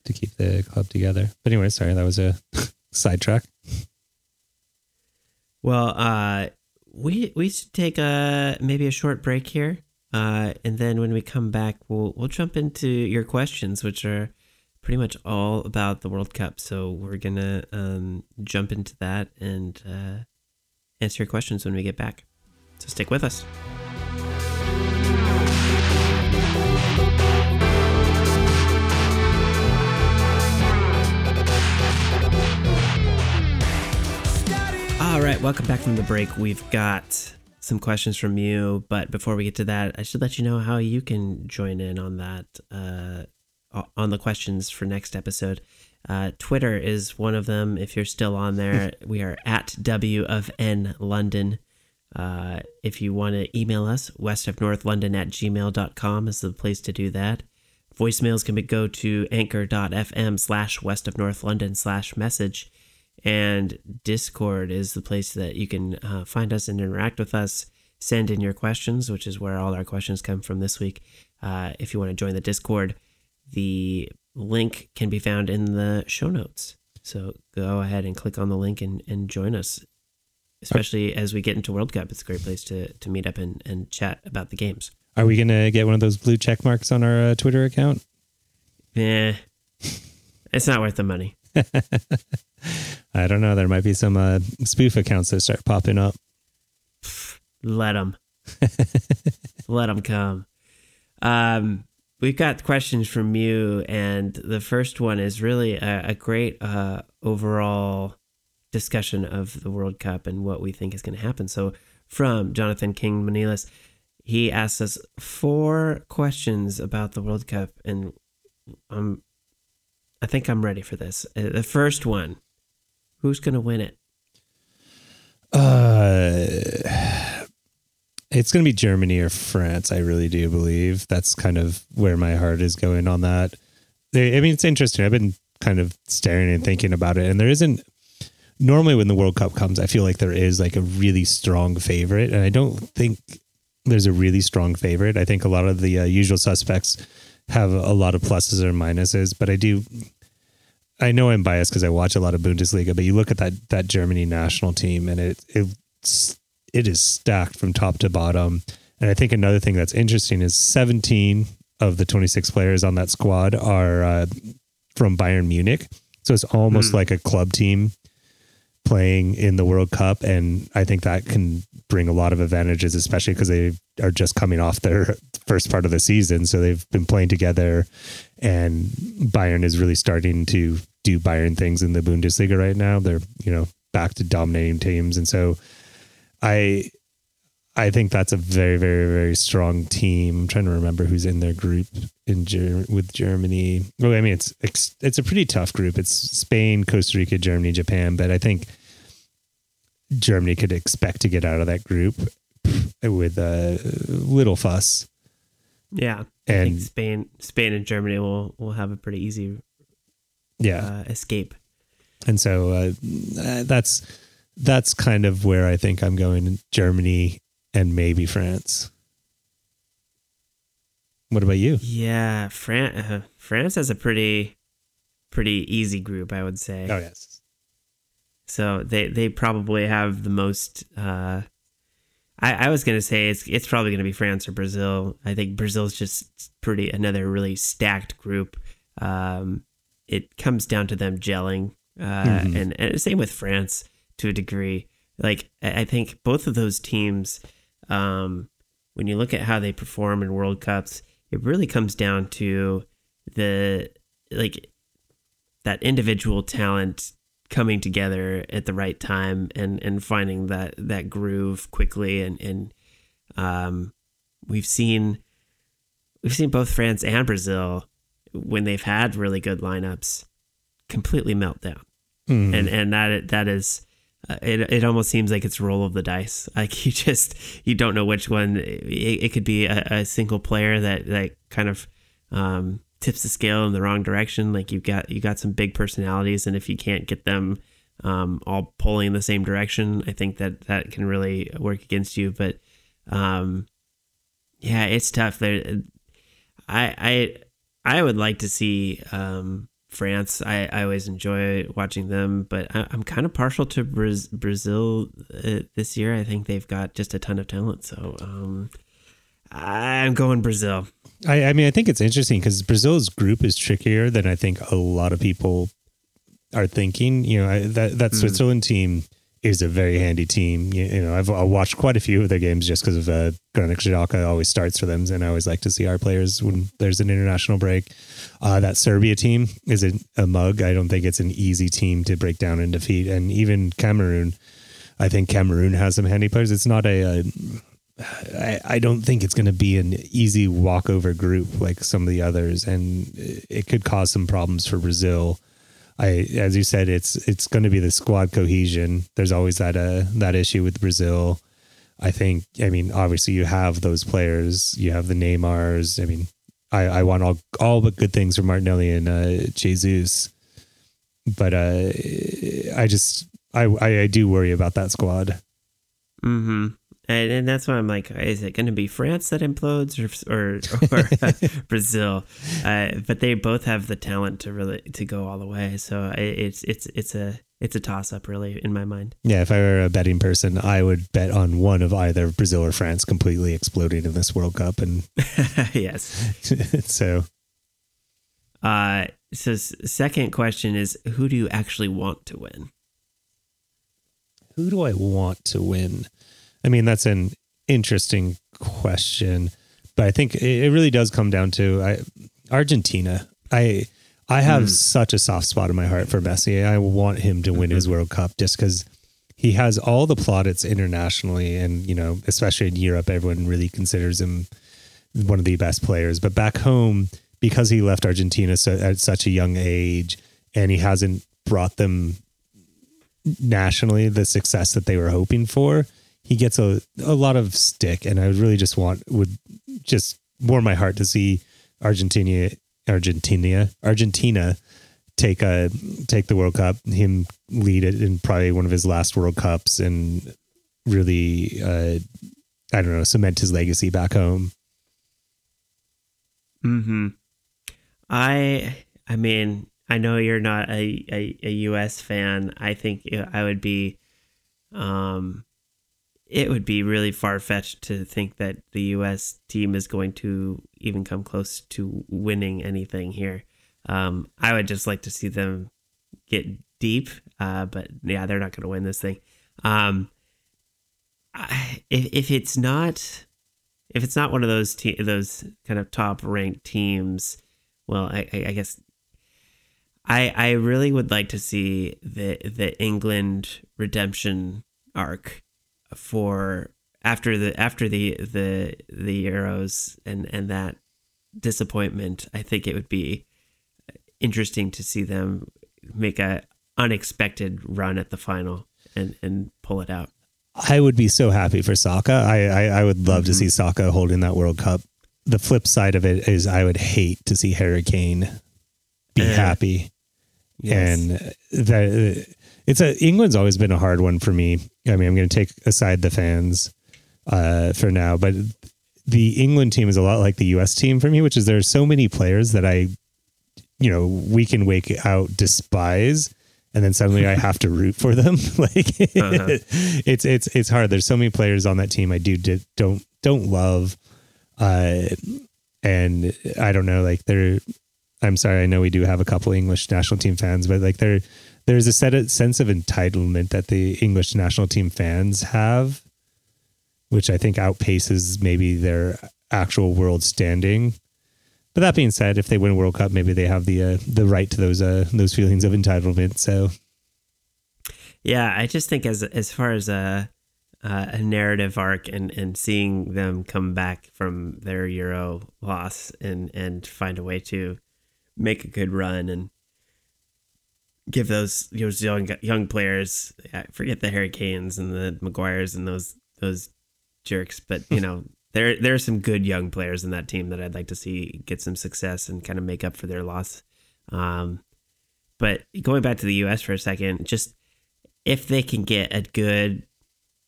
To keep the club together. But anyway, sorry, that was a sidetrack. Well, uh, we we should take a maybe a short break here, uh, and then when we come back, we'll we'll jump into your questions, which are pretty much all about the World Cup. So we're gonna um, jump into that and uh, answer your questions when we get back. So stick with us. All right, welcome back from the break. We've got some questions from you, but before we get to that, I should let you know how you can join in on that. Uh, on the questions for next episode. Uh, Twitter is one of them. If you're still on there, we are at W of N London. Uh, if you want to email us, west of north london at gmail.com is the place to do that. Voicemails can be, go to anchor.fm slash west of north london slash message. And Discord is the place that you can uh, find us and interact with us. Send in your questions, which is where all our questions come from this week. Uh, if you want to join the Discord, the link can be found in the show notes. So go ahead and click on the link and, and join us. Especially as we get into World Cup, it's a great place to, to meet up and, and chat about the games. Are we going to get one of those blue check marks on our uh, Twitter account? Yeah. it's not worth the money. I don't know. There might be some uh, spoof accounts that start popping up. Let them. Let them come. Um, we've got questions from you, and the first one is really a, a great uh, overall discussion of the World Cup and what we think is going to happen. So, from Jonathan King Manilas, he asks us four questions about the World Cup, and I think I'm ready for this. Uh, the first one: Who's going to win it? Uh, it's going to be Germany or France. I really do believe that's kind of where my heart is going on that. I mean, it's interesting. I've been kind of staring and thinking about it, and there isn't. Normally, when the World Cup comes, I feel like there is like a really strong favorite, and I don't think there's a really strong favorite. I think a lot of the uh, usual suspects have a lot of pluses or minuses, but I do. I know I'm biased because I watch a lot of Bundesliga, but you look at that that Germany national team, and it it's it is stacked from top to bottom. And I think another thing that's interesting is 17 of the 26 players on that squad are uh, from Bayern Munich, so it's almost mm. like a club team playing in the World Cup, and I think that can bring a lot of advantages, especially because they are just coming off their first part of the season, so they've been playing together, and Bayern is really starting to do Bayern things in the Bundesliga right now. They're you know back to dominating teams, and so I I think that's a very very very strong team. I'm trying to remember who's in their group in Ger- with Germany. Well, I mean it's it's a pretty tough group. It's Spain, Costa Rica, Germany, Japan, but I think Germany could expect to get out of that group with a little fuss. Yeah, and Spain, Spain and Germany will will have a pretty easy yeah uh, escape. And so uh, that's that's kind of where I think I'm going. Germany and maybe France. What about you? Yeah, France. Uh, France has a pretty pretty easy group, I would say. Oh yes. So they they probably have the most. Uh, I I was gonna say it's it's probably gonna be France or Brazil. I think Brazil's just pretty another really stacked group. Um, it comes down to them gelling, uh, mm-hmm. and and same with France to a degree. Like I think both of those teams, um, when you look at how they perform in World Cups, it really comes down to the like that individual talent coming together at the right time and and finding that that groove quickly and and um, we've seen we've seen both France and Brazil when they've had really good lineups completely melt down mm. and and that that is it, it almost seems like it's roll of the dice. Like you just you don't know which one. It, it could be a, a, single player that that kind of um, tips the scale in the wrong direction. Like you've got you got some big personalities, and if you can't get them um, all pulling in the same direction, I think that that can really work against you. But um, yeah, it's tough. There, I I I would like to see um, France. I, I always enjoy watching them, but I, am kind of partial to Brazil uh, this year. I think they've got just a ton of talent. So um, I'm going Brazil. I, I mean, I think it's interesting because Brazil's group is trickier than I think a lot of people are thinking. You know, I, that that mm. Switzerland team is a very handy team. You, you know, I've, I've, watched quite a few of their games just because of uh, Granit always starts for them, and I always like to see our players when there's an international break. Uh, that Serbia team is a, a, mug. I don't think it's an easy team to break down and defeat. And even Cameroon, I think Cameroon has some handy players. It's not a, a I, I don't think it's going to be an easy walkover group like some of the others, and it could cause some problems for Brazil. I, as you said, it's it's going to be the squad cohesion. There's always that uh, that issue with Brazil. I think. I mean, obviously, you have those players. You have the Neymars. I mean, I, I want all all but good things from Martinelli and uh, Jesus, but uh, I just I, I, I do worry about that squad. Hmm. And, and that's why I'm like, is it going to be France that implodes or or, or uh, Brazil? Uh, but they both have the talent to really to go all the way. So it's it's it's a it's a toss up, really, in my mind. Yeah, if I were a betting person, I would bet on one of either Brazil or France completely exploding in this World Cup. And yes, so uh, so second question is who do you actually want to win? Who do I want to win? I mean, that's an interesting question, but I think it really does come down to I, Argentina. I I have mm. such a soft spot in my heart for Messi. I want him to win mm-hmm. his World Cup just because he has all the plaudits internationally, and you know, especially in Europe, everyone really considers him one of the best players. But back home, because he left Argentina so, at such a young age, and he hasn't brought them nationally the success that they were hoping for, he gets a a lot of stick. And I would really just want would just warm my heart to see Argentina, Argentina, Argentina take a take the World Cup, him lead it in probably one of his last World Cups, and really, uh, I don't know, cement his legacy back home. Hmm. I. I mean, I know you're not a, a, a U.S. fan. I think I would be. Um, it would be really far fetched to think that the U.S. team is going to even come close to winning anything here. Um, I would just like to see them get deep, uh, but yeah, they're not going to win this thing. Um, if if it's not if it's not one of those te- those kind of top ranked teams, well, I, I, I guess I I really would like to see the the England redemption arc for after the after the the the Euros and and that disappointment. I think it would be interesting to see them make a unexpected run at the final and and pull it out. I would be so happy for Saka. I I, I would love mm-hmm. to see Saka holding that World Cup. The flip side of it is I would hate to see Harry Kane be uh, happy. Yes. And that it's a England's always been a hard one for me. I mean, I'm going to take aside the fans uh, for now, but the England team is a lot like the U.S. team for me, which is there are so many players that I you know, week in, wake out despise. And then suddenly I have to root for them. like uh-huh. it's, it's, it's hard. There's so many players on that team I do, don't, don't love. Uh, and I don't know, like they're, I'm sorry. I know we do have a couple English national team fans, but like there, there's a set of, sense of entitlement that the English national team fans have, which I think outpaces maybe their actual world standing. But that being said, if they win a World Cup, maybe they have the uh, the right to those uh, those feelings of entitlement. So, yeah, I just think as as far as a a narrative arc and and seeing them come back from their Euro loss and and find a way to make a good run and give those those young young players forget the Hurricanes and the Maguires and those those jerks, but you know there there are some good young players in that team that I'd like to see get some success and kind of make up for their loss. Um, but going back to the U.S. for a second, just if they can get a good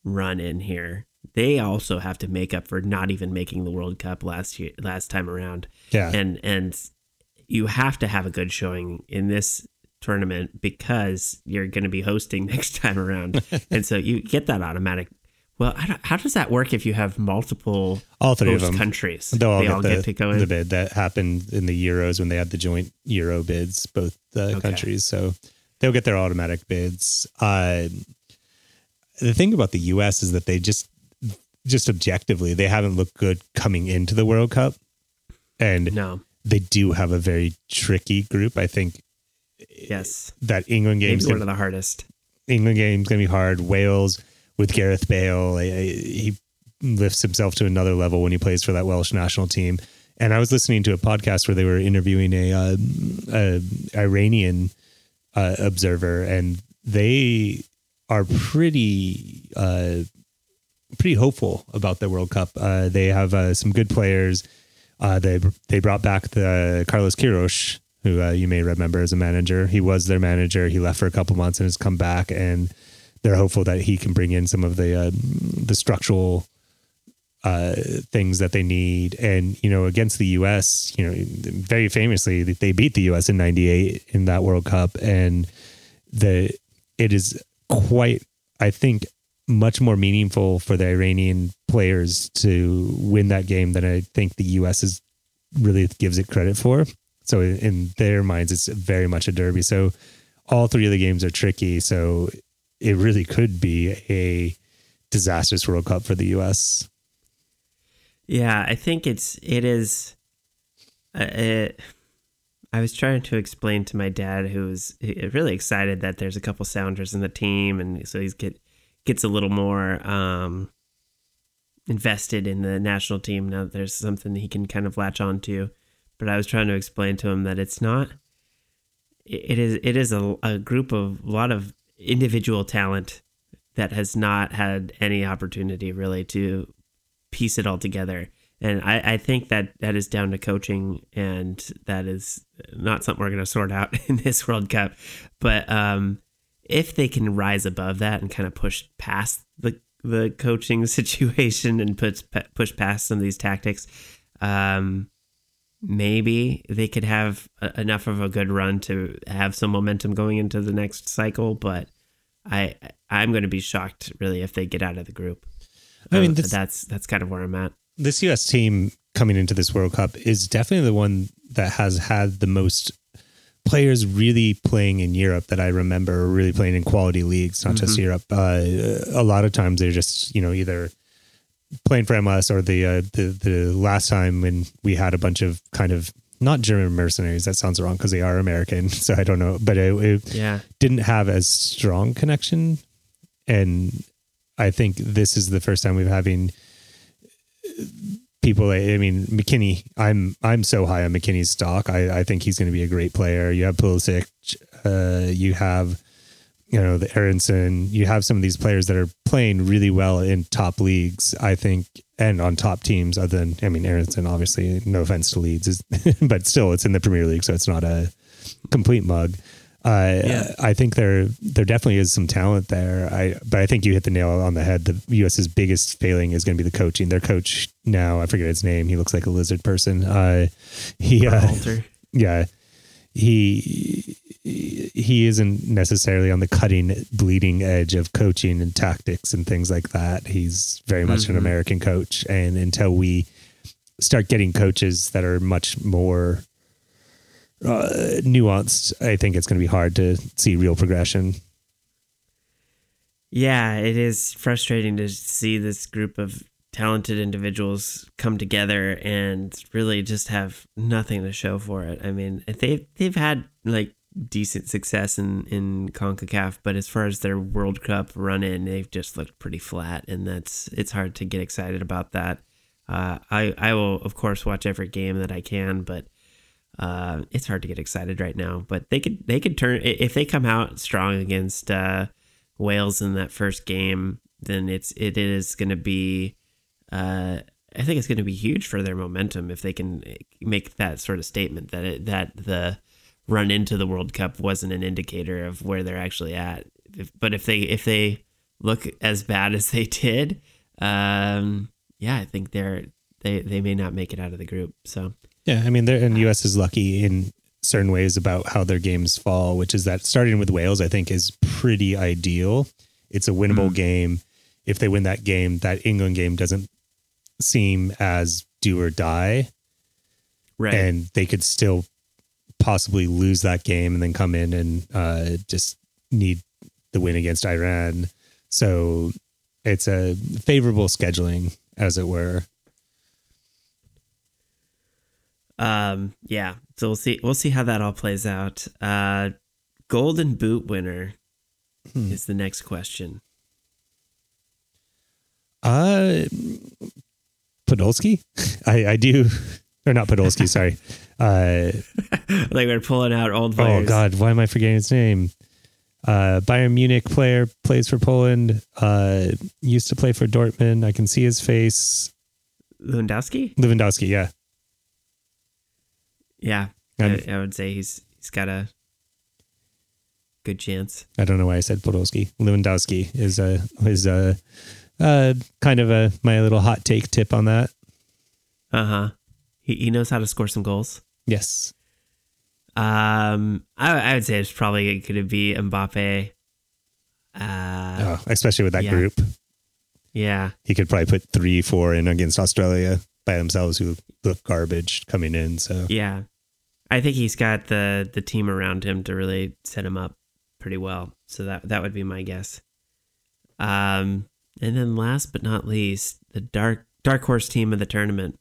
run in here, they also have to make up for not even making the World Cup last year, last time around. Yeah, and and you have to have a good showing in this tournament because you're going to be hosting next time around, and so you get that automatic well, how does that work if you have multiple all three of them countries? They'll all, they all get, the, to go in. The bid that happened in the Euros when they had the joint Euro bids, both the okay. countries. So they'll get their automatic bids. Uh, the thing about the U.S. is that they just, just objectively, they haven't looked good coming into the World Cup, and no, they do have a very tricky group. I think. Yes, that England game is one of the hardest. England game's gonna be hard. Wales with Gareth Bale. He lifts himself to another level when he plays for that Welsh national team. And I was listening to a podcast where they were interviewing a, uh, a Iranian uh, observer, and they are pretty uh, pretty hopeful about the World Cup. Uh, they have uh, some good players. Uh, they they brought back the Carlos Queiroz, who you may remember as a manager. He was their manager. He left for a couple months and has come back and they're hopeful that he can bring in some of the uh, the structural uh, things that they need. And you know, against the U.S., you know, very famously, they beat the U.S. in '98 in that World Cup, and the it is quite, I think, much more meaningful for the Iranian players to win that game than I think the U.S. is really gives it credit for. So in, in their minds, it's very much a derby. So all three of the games are tricky. So it really could be a disastrous World Cup for the U.S. Yeah, I think it's it is. Uh, it, I was trying to explain to my dad, who was really excited that there's a couple Sounders in the team, and so he's get gets a little more um, invested in the national team now. That there's something he can kind of latch on to, but I was trying to explain to him that it's not. It is it is a, a group of a lot of individual talent that has not had any opportunity really to piece it all together. And I, I think that that is down to coaching, and that is not something we're going to sort out in this World Cup. But um, if they can rise above that and kind of push past the the coaching situation and push push past some of these tactics, um, maybe they could have a, enough of a good run to have some momentum going into the next cycle. But I I'm going to be shocked really if they get out of the group. I mean, uh, this, that's that's kind of where I'm at. This U.S. team coming into this World Cup is definitely the one that has had the most players really playing in Europe that I remember really playing in quality leagues, not mm-hmm. just Europe. Uh, a lot of times they're just you know either playing for MLS or the uh, the the last time when we had a bunch of kind of not German mercenaries. That sounds wrong because they are American. So I don't know, but it, it yeah. didn't have as strong connection. And I think this is the first time we've having people. I mean, McKennie. I'm I'm so high on McKennie's stock. I, I think he's going to be a great player. You have Pulisic. Uh, you have you know the Aaronson. You have some of these players that are playing really well in top leagues. I think and on top teams other than I mean Aaronson obviously no offense to Leeds is, but still it's in the Premier League so it's not a complete mug. Uh, yeah. I think there there definitely is some talent there. I but I think you hit the nail on the head. The U.S.'s biggest failing is going to be the coaching. Their coach now I forget his name. He looks like a lizard person. Uh, he uh, yeah he he isn't necessarily on the cutting bleeding edge of coaching and tactics and things like that he's very much mm-hmm. an american coach and until we start getting coaches that are much more uh, nuanced i think it's going to be hard to see real progression yeah it is frustrating to see this group of talented individuals come together and really just have nothing to show for it. I mean, they've they've had like decent success in in Concacaf, but as far as their World Cup run in, they've just looked pretty flat, and that's it's hard to get excited about that. Uh, I I will of course watch every game that I can, but uh, it's hard to get excited right now. But they could they could turn if they come out strong against uh, Wales in that first game, then it's it is going to be uh, I think it's going to be huge for their momentum if they can make that sort of statement that it, that the run into the World Cup wasn't an indicator of where they're actually at. If, but if they if they look as bad as they did, um, yeah, I think they're they they may not make it out of the group. So yeah, I mean, they're and U.S. is lucky in certain ways about how their games fall, which is that starting with Wales, I think, is pretty ideal. It's a winnable mm-hmm. game. If they win that game, that England game doesn't seem as do or die. Right. And they could still possibly lose that game and then come in and uh, just need the win against Iran. So it's a favorable scheduling, as it were. Um, yeah. So we'll see. We'll see how that all plays out. Uh, Golden Boot winner hmm. is the next question. Uh, Podolski. I, I do, or not Podolski. sorry. Uh, like we're pulling out old. Players. Oh God, why am I forgetting his name? Uh, Bayern Munich player plays for Poland. Uh, used to play for Dortmund. I can see his face. Lewandowski. Lewandowski, yeah. Yeah, I, I, would say he's he's got a good chance. I don't know why I said Podolski. Lewandowski is a is a uh, kind of a my little hot take tip on that. Uh huh. He he knows how to score some goals. Yes. Um, I, I would say it's probably going to be Mbappe. Uh, oh, especially with that yeah. group. Yeah. He could probably put three, four in against Australia by themselves, who look garbage coming in. So yeah, I think he's got the the team around him to really set him up pretty well. So that that would be my guess. Um, and then last but not least, the dark dark horse team of the tournament.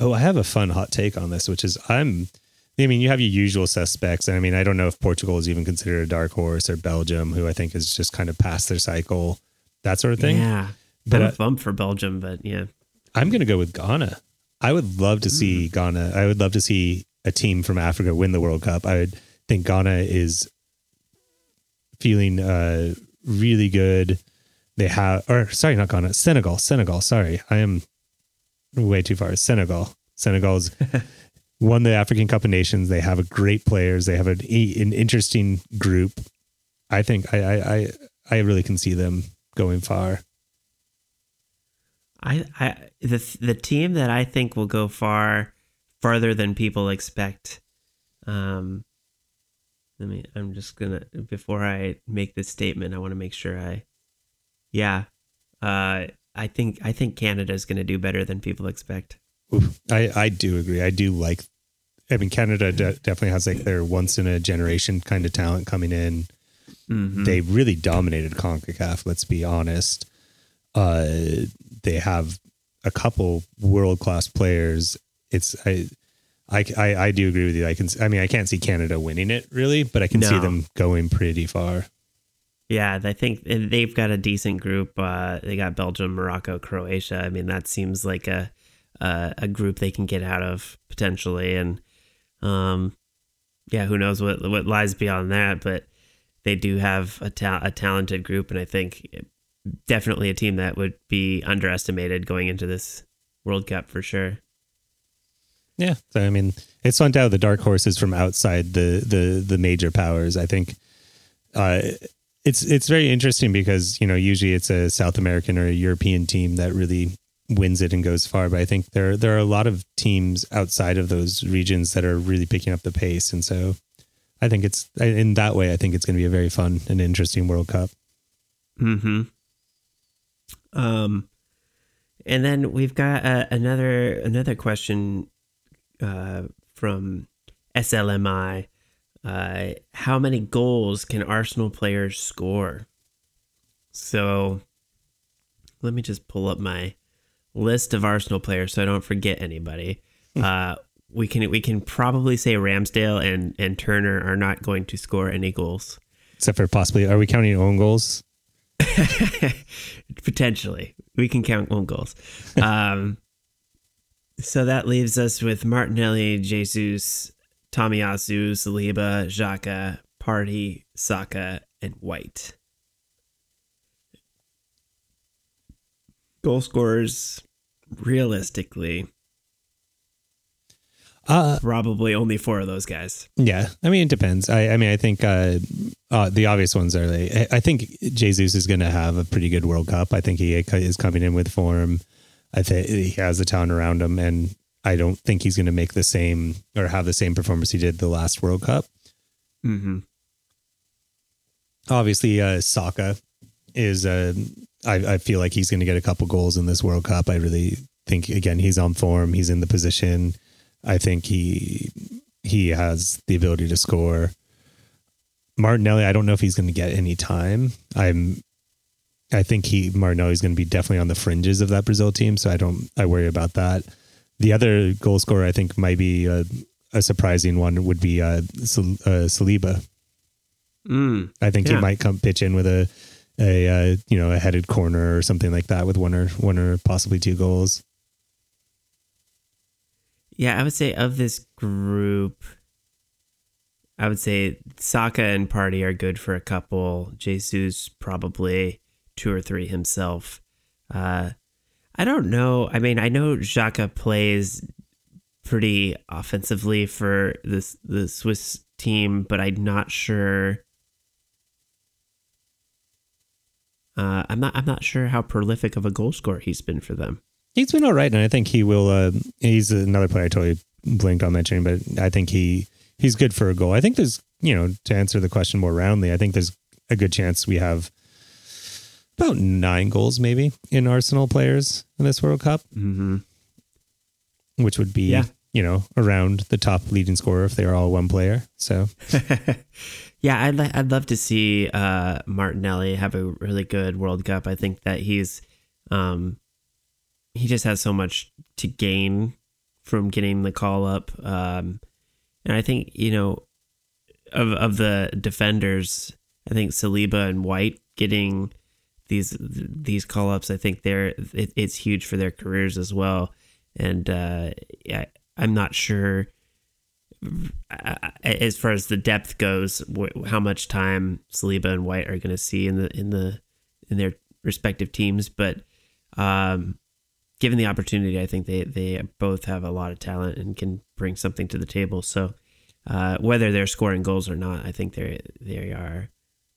Oh, I have a fun hot take on this, which is I'm. I mean, you have your usual suspects, and I mean, I don't know if Portugal is even considered a dark horse or Belgium, who I think is just kind of past their cycle, that sort of thing. Yeah, But, a bump for Belgium, but yeah, I'm going to go with Ghana. I would love to see Ghana. I would love to see a team from Africa win the World Cup. I would think Ghana is feeling uh, really good. They have, or sorry, not Ghana, Senegal. Senegal. Sorry, I am way too far. Senegal. Senegal's won the African Cup of Nations. They have a great players. They have an, an interesting group. I think I, I I I really can see them going far. I I the the team that I think will go far farther than people expect. Um, let me. I'm just gonna before I make this statement, I want to make sure I. Yeah, uh, I think I think Canada is gonna do better than people expect. Oof. I, I do agree. I do like. I mean, Canada de- definitely has like their once in a generation kind of talent coming in. Mhm. They really dominated Concacaf. Let's be honest. Uh, they have a couple world class players. It's I, I, I, I do agree with you. I can. I mean, I can't see Canada winning it really, but I can see them going pretty far. Yeah, I think they've got a decent group. Uh, they got Belgium, Morocco, Croatia. I mean, that seems like a a, a group they can get out of potentially, and um, yeah, who knows what what lies beyond that? But they do have a ta- a talented group, and I think definitely a team that would be underestimated going into this World Cup for sure. Yeah, so I mean, it's fun to have the dark horses from outside the the the major powers. I think uh, it's it's very interesting because you know usually it's a South American or a European team that really wins it and goes far. But I think there there are a lot of teams outside of those regions that are really picking up the pace, and so I think it's in that way. I think it's going to be a very fun and interesting World Cup. Hmm. Um, and then we've got uh, another another question uh, from SLMI. Uh, how many goals can Arsenal players score? So, let me just pull up my list of Arsenal players so I don't forget anybody. uh, we can we can probably say Ramsdale and and Turner are not going to score any goals. Except for possibly, are we counting own goals? Potentially, we can count own goals. Um, so that leaves us with Martinelli, Jesus, Tomiyasu, Saliba, Xhaka, Partey, Saka, and White. Goal scorers, realistically, Uh, probably only four of those guys. Yeah, I mean it depends. I, I mean I think uh, uh, the obvious ones are like I- I think Jesus is going to have a pretty good World Cup. I think he is coming in with form. I think he has the talent around him, and I don't think he's going to make the same or have the same performance he did the last World Cup. Mm-hmm. Obviously, uh, Saka is. Uh, I, I feel like he's going to get a couple goals in this World Cup. I really think again he's on form. He's in the position. I think he he has the ability to score. Martinelli, I don't know if he's going to get any time. I'm I think he Martinelli is going to be definitely on the fringes of that Brazil team, so I don't I worry about that. The other goal scorer I think might be a, a surprising one would be uh, Sal- uh, Saliba. Mm. I think Yeah. he might come pitch in with a a uh, you know a headed corner or something like that with one or one or possibly two goals. Yeah, I would say of this group, I would say Saka and Partey are good for a couple. Jesus probably two or three himself. Uh, I don't know. I mean, I know Xhaka plays pretty offensively for this the Swiss team, but I'm not sure. Uh, I'm not. I'm not sure how prolific of a goal scorer he's been for them. He's been all right, and I think he will. Uh, he's another player I totally blinked on mentioning, but I think he he's good for a goal. I think there's you know to answer the question more roundly, I think there's a good chance we have about nine goals maybe in Arsenal players in this World Cup, Mm-hmm. which would be Yeah. you know, around the top leading scorer if they're all one player. So, yeah, I'd li- I'd love to see uh, Martinelli have a really good World Cup. I think that he's um, he just has so much to gain from getting the call up, um, and I think you know of of the defenders, I think Saliba and White getting these these call ups. I think they're it, it's huge for their careers as well, and uh, yeah I'm not sure uh, as far as the depth goes, how much time Saliba and White are going to see in the in the in their respective teams. But um, given the opportunity, I think they they both have a lot of talent and can bring something to the table. So uh, whether they're scoring goals or not, I think they they are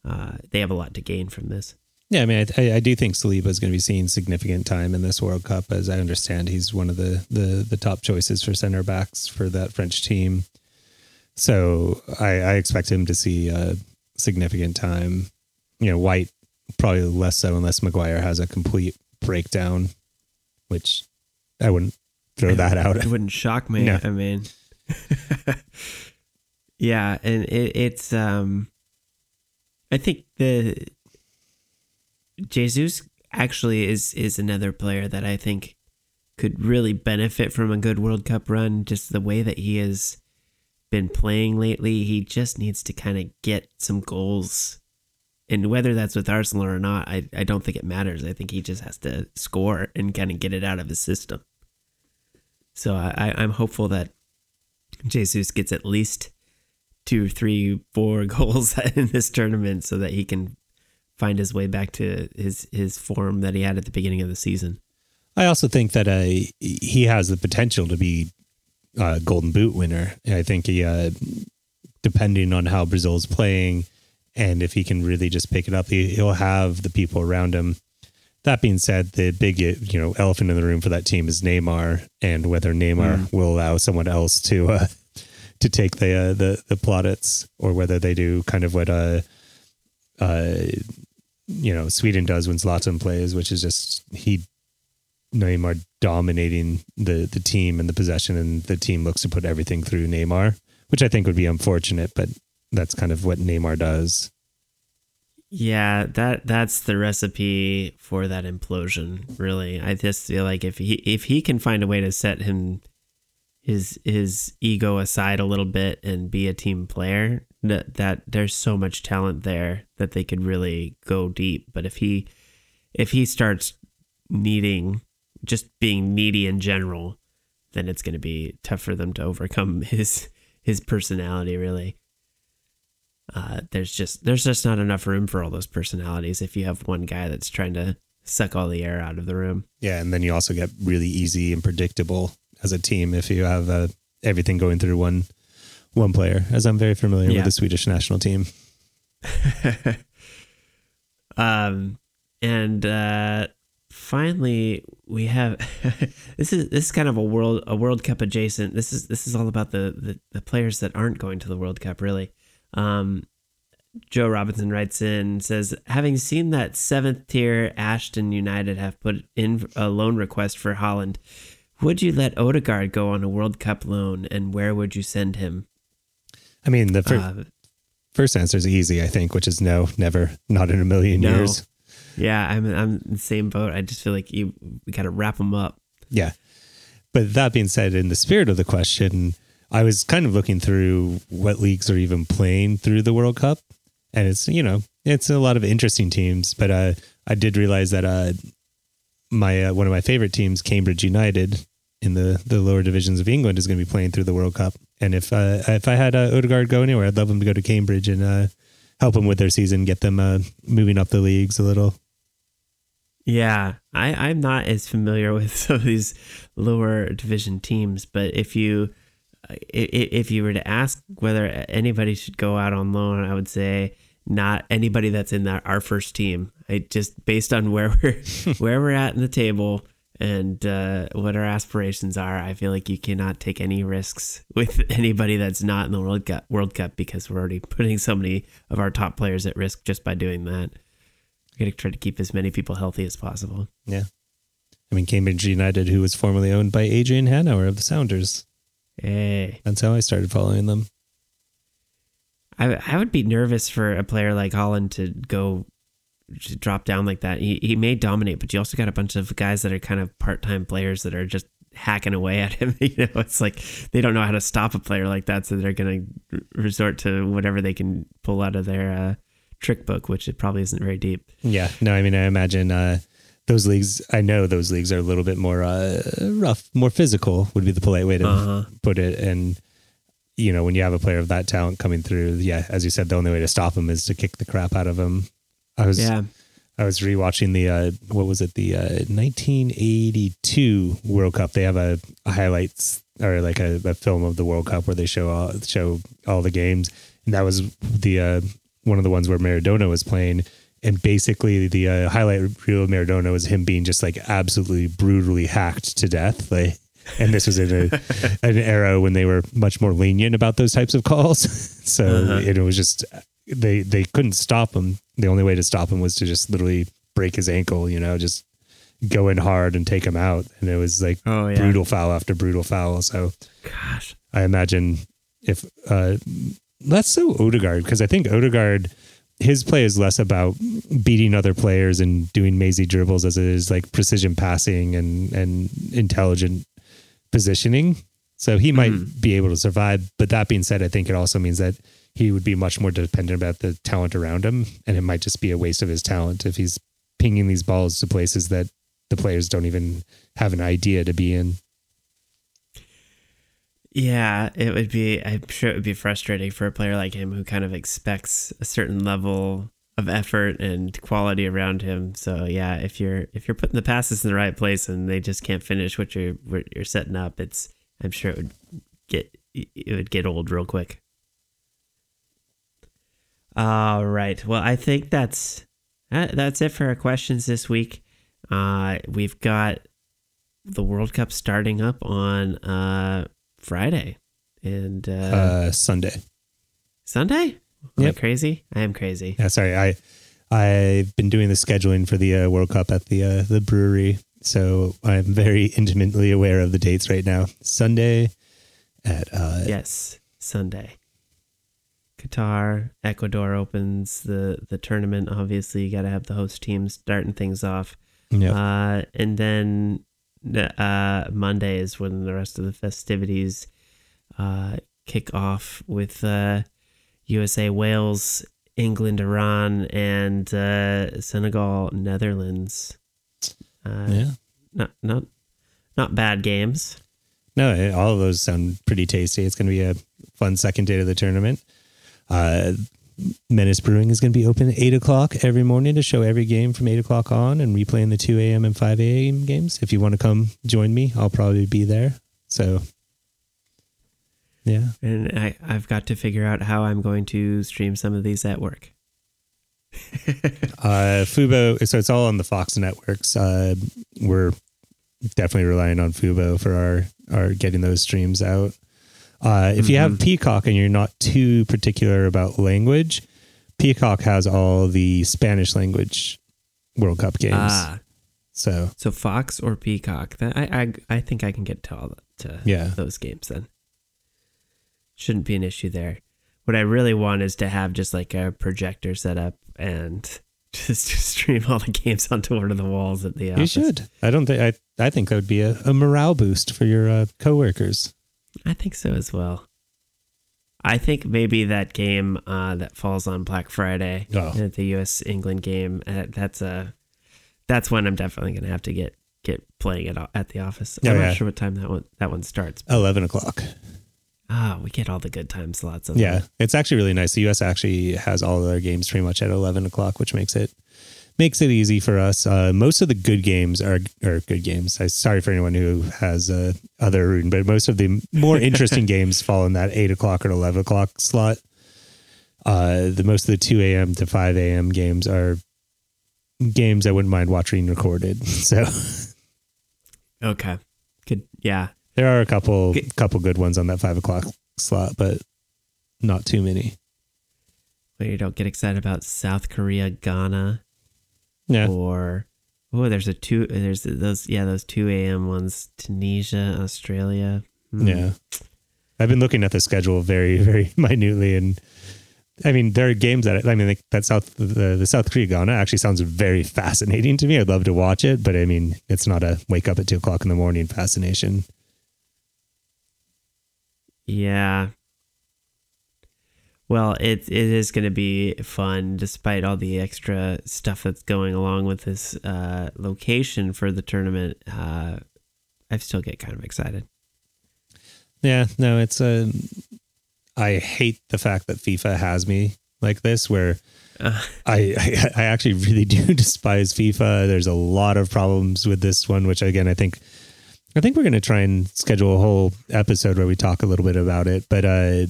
uh, they have a lot to gain from this. Yeah, I mean, I, I do think Saliba is going to be seeing significant time in this World Cup. As I understand, he's one of the the, the top choices for center backs for that French team. So I, I expect him to see uh, significant time. You know, White probably less so unless Maguire has a complete breakdown, which I wouldn't throw that out. It wouldn't shock me. No. I mean, yeah, and it, it's um, I think the Jesus actually is is another player that I think could really benefit from a good World Cup run. Just the way that he has been playing lately, he just needs to kind of get some goals. And whether that's with Arsenal or not, I, I don't think it matters. I think he just has to score and kind of get it out of his system. So I, I'm hopeful that Jesus gets at least two, three, four goals in this tournament so that he can find his way back to his his form that he had at the beginning of the season. I also think that uh, he has the potential to be a Golden Boot winner. I think he, uh, depending on how Brazil's playing, and if he can really just pick it up, he, he'll have the people around him. That being said, the big you know elephant in the room for that team is Neymar, and whether Neymar mm. will allow someone else to uh, to take the uh, the the plaudits, or whether they do kind of what uh, uh, you know Sweden does when Zlatan plays, which is just he Neymar dominating the the team and the possession, and the team looks to put everything through Neymar, which I think would be unfortunate, but that's kind of what Neymar does. Yeah, that that's the recipe for that implosion. Really, I just feel like if he if he can find a way to set him his his ego aside a little bit and be a team player, that that there's so much talent there that they could really go deep. But if he if he starts needing just being needy in general, then it's going to be tough for them to overcome his his personality. Really, uh, there's just there's just not enough room for all those personalities if you have one guy that's trying to suck all the air out of the room. Yeah, and then you also get really easy and predictable as a team if you have uh, everything going through one one player, as I'm very familiar yeah. with the Swedish national team. um, and uh, finally, we have this is this is kind of a world a World Cup adjacent. This is this is all about the the, the players that aren't going to the World Cup, really. Um, Joe Robinson writes in says, having seen that seventh tier Ashton United have put in a loan request for Haaland, would you let Odegaard go on a World Cup loan, and where would you send him? I mean, the fir- uh, first answer is easy, I think, which is no, never, not in a million no. years. Yeah, I'm I'm in the same boat. I just feel like you we got to wrap them up. Yeah, but that being said, in the spirit of the question, I was kind of looking through what leagues are even playing through the World Cup, and it's you know it's a lot of interesting teams. But uh, I did realize that uh, my uh, one of my favorite teams, Cambridge United, in the the lower divisions of England, is going to be playing through the World Cup, and if uh, if I had uh, Odegaard go anywhere, I'd love him to go to Cambridge and uh, help them with their season, get them uh, moving up the leagues a little. Yeah, I, I'm not as familiar with some of these lower division teams, but if you if you were to ask whether anybody should go out on loan, I would say not anybody that's in that our first team. I just based on where we're where we're at in the table, and uh, what our aspirations are, I feel like you cannot take any risks with anybody that's not in the World Cup, World Cup because we're already putting so many of our top players at risk just by doing that. We're going to try to keep as many people healthy as possible. Yeah. I mean, Cambridge United, who was formerly owned by Adrian Hanauer of the Sounders. Hey. That's how I started following them. I I would be nervous for a player like Haaland to go to drop down like that. He he may dominate, but you also got a bunch of guys that are kind of part time players that are just hacking away at him. You know, it's like they don't know how to stop a player like that, so they're gonna resort to whatever they can pull out of their uh, trick book, which it probably isn't very deep. Yeah. No, I mean, I imagine uh, those leagues. I know those leagues are a little bit more uh, rough, more physical would be the polite way to Uh-huh. put it. And you know, when you have a player of that talent coming through, yeah, as you said, the only way to stop him is to kick the crap out of him. I was Yeah. I was rewatching the uh, what was it the uh, 1982 World Cup. They have a, a highlights or like a, a film of the World Cup where they show all, show all the games, and that was the uh, one of the ones where Maradona was playing. And basically, the uh, highlight reel of Maradona was him being just like absolutely brutally hacked to death. Like, and this was in a, an era when they were much more lenient about those types of calls. so Uh-huh. it was just they they couldn't stop him. The only way to stop him was to just literally break his ankle. You know, just go in hard and take him out. And it was like Oh yeah. brutal foul after brutal foul. So Gosh. I imagine if uh, less so Odegaard because I think Odegaard his play is less about beating other players and doing mazy dribbles as it is like precision passing and and intelligent positioning. So he might Mhm. be able to survive. But that being said, I think it also means that he would be much more dependent about the talent around him, and it might just be a waste of his talent if he's pinging these balls to places that the players don't even have an idea to be in. Yeah, it would be. I'm sure it would be frustrating for a player like him who kind of expects a certain level of effort and quality around him. So yeah, if you're if you're putting the passes in the right place and they just can't finish what you're what you're setting up, it's I'm sure it would get it would get old real quick. All right. Well, I think that's that's it for our questions this week. Uh, we've got the World Cup starting up on uh, Friday and uh, Uh, Sunday. Sunday. Am Yep. I crazy? I am crazy. Yeah, sorry. I I've been doing the scheduling for the uh, World Cup at the uh, the brewery, so I'm very intimately aware of the dates right now. Sunday at uh, Yes, Sunday. Qatar, Ecuador opens the the tournament. Obviously, you got to have the host teams starting things off. yeah, Uh, and then uh, Monday is when the rest of the festivities uh, kick off with uh, USA, Wales, England, Iran, and uh, Senegal, Netherlands. Uh, yeah. Not not not bad games. No, all of those sound pretty tasty. It's going to be a fun second day of the tournament. Uh, Menace Brewing is going to be open at eight o'clock every morning to show every game from eight o'clock on and replaying the two a.m. and five a.m. games. If you want to come join me, I'll probably be there. So, yeah. And I, I've got to figure out how I'm going to stream some of these at work. Uh, Fubo, so it's all on the Fox networks. Uh, we're definitely relying on Fubo for our, our getting those streams out. Uh, if you have Peacock and you're not too particular about language, Peacock has all the Spanish language World Cup games. Ah, So so Fox or Peacock? That I, I I think I can get to all to Yeah. those games then. Shouldn't be an issue there. What I really want is to have just like a projector set up and just stream all the games onto one of the walls at the office. you should. I don't think I. I think that would be a, a morale boost for your uh, coworkers. I think so as well. I think maybe that game uh, that falls on Black Friday, Oh. the U.S. England game, uh, that's a that's when I'm definitely gonna have to get get playing it at the office. Oh, I'm yeah. not sure what time that one that one starts. Eleven o'clock. Ah, we get all the good time slots. Of Yeah, them. it's actually really nice. The U.S. actually has all of their games pretty much at eleven o'clock, which makes it makes it easy for us. Uh, most of the good games are are good games. I sorry for anyone who has uh, other, routine, but most of the more interesting games fall in that eight o'clock or eleven o'clock slot. Uh, the most of the two a.m. to five a.m. games are games I wouldn't mind watching recorded. So Okay. Good. Yeah. there are a couple G- couple good ones on that five o'clock slot, but not too many. But you don't get excited about South Korea, Ghana, Yeah. or oh, there's a two. There's those. Yeah, those two a.m. ones. Tunisia, Australia. Hmm. Yeah. I've been looking at the schedule very, very minutely, and I mean, there are games that I mean, like that South the, the South Korea Ghana actually sounds very fascinating to me. I'd love to watch it, but I mean, it's not a wake up at two o'clock in the morning fascination. Yeah. Well, it it is going to be fun, despite all the extra stuff that's going along with this uh, location for the tournament. Uh, I still get kind of excited. Yeah, no, it's a. I hate the fact that FIFA has me like this, where uh, I, I I actually really do despise FIFA. There's a lot of problems with this one, which again I think I think we're going to try and schedule a whole episode where we talk a little bit about it. But uh,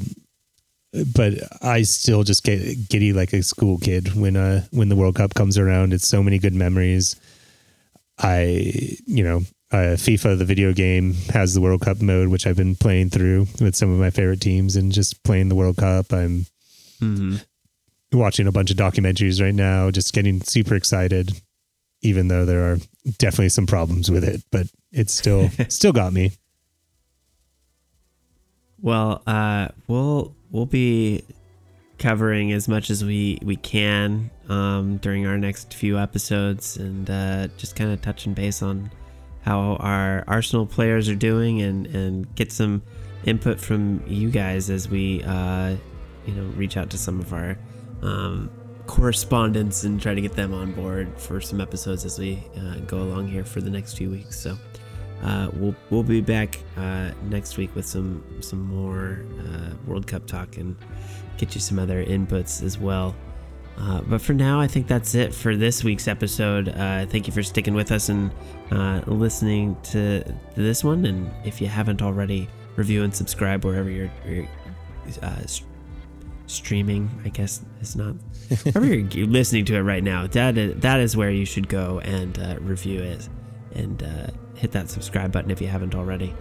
but I still just get giddy like a school kid when uh when the World Cup comes around. It's so many good memories. I you know uh, FIFA, the video game, has the World Cup mode, which I've been playing through with some of my favorite teams and just playing the World Cup. I'm mm-hmm. watching a bunch of documentaries right now, just getting super excited, even though there are definitely some problems with it, but it's still still got me. Well, uh, we'll we'll be covering as much as we we can um, during our next few episodes, and uh, just kind of touching base on how our Arsenal players are doing and, and get some input from you guys as we, uh, you know, reach out to some of our um, correspondents and try to get them on board for some episodes as we uh, go along here for the next few weeks. So uh, we'll we'll be back uh, next week with some some more uh, World Cup talk and get you some other inputs as well. Uh, but for now, I think that's it for this week's episode. Uh, thank you for sticking with us and uh, listening to, to, this one. And if you haven't already, review and subscribe wherever you're, you're uh, streaming. I guess it's not wherever you're listening to it right now. That is, that is where you should go and uh, review it and uh, hit that subscribe button if you haven't already.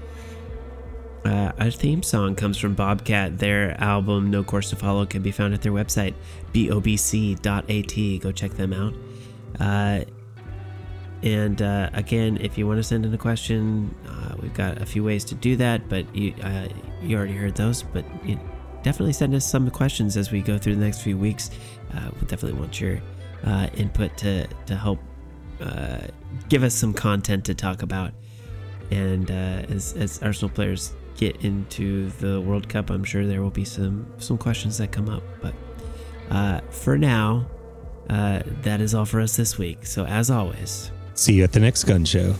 Uh, our theme song comes from Bobcat. Their album, No Course to Follow, can be found at their website, bobc.at. Go check them out. Uh, and uh, again, if you want to send in a question, uh, we've got a few ways to do that, but you, uh, you already heard those. But definitely send us some questions as we go through the next few weeks. Uh, we definitely want your input to, to help give us some content to talk about. And as, as Arsenal players get into the World Cup, I'm sure there will be some some questions that come up. But uh, for now, uh, that is all for us this week. So as always, see you at the next gun show.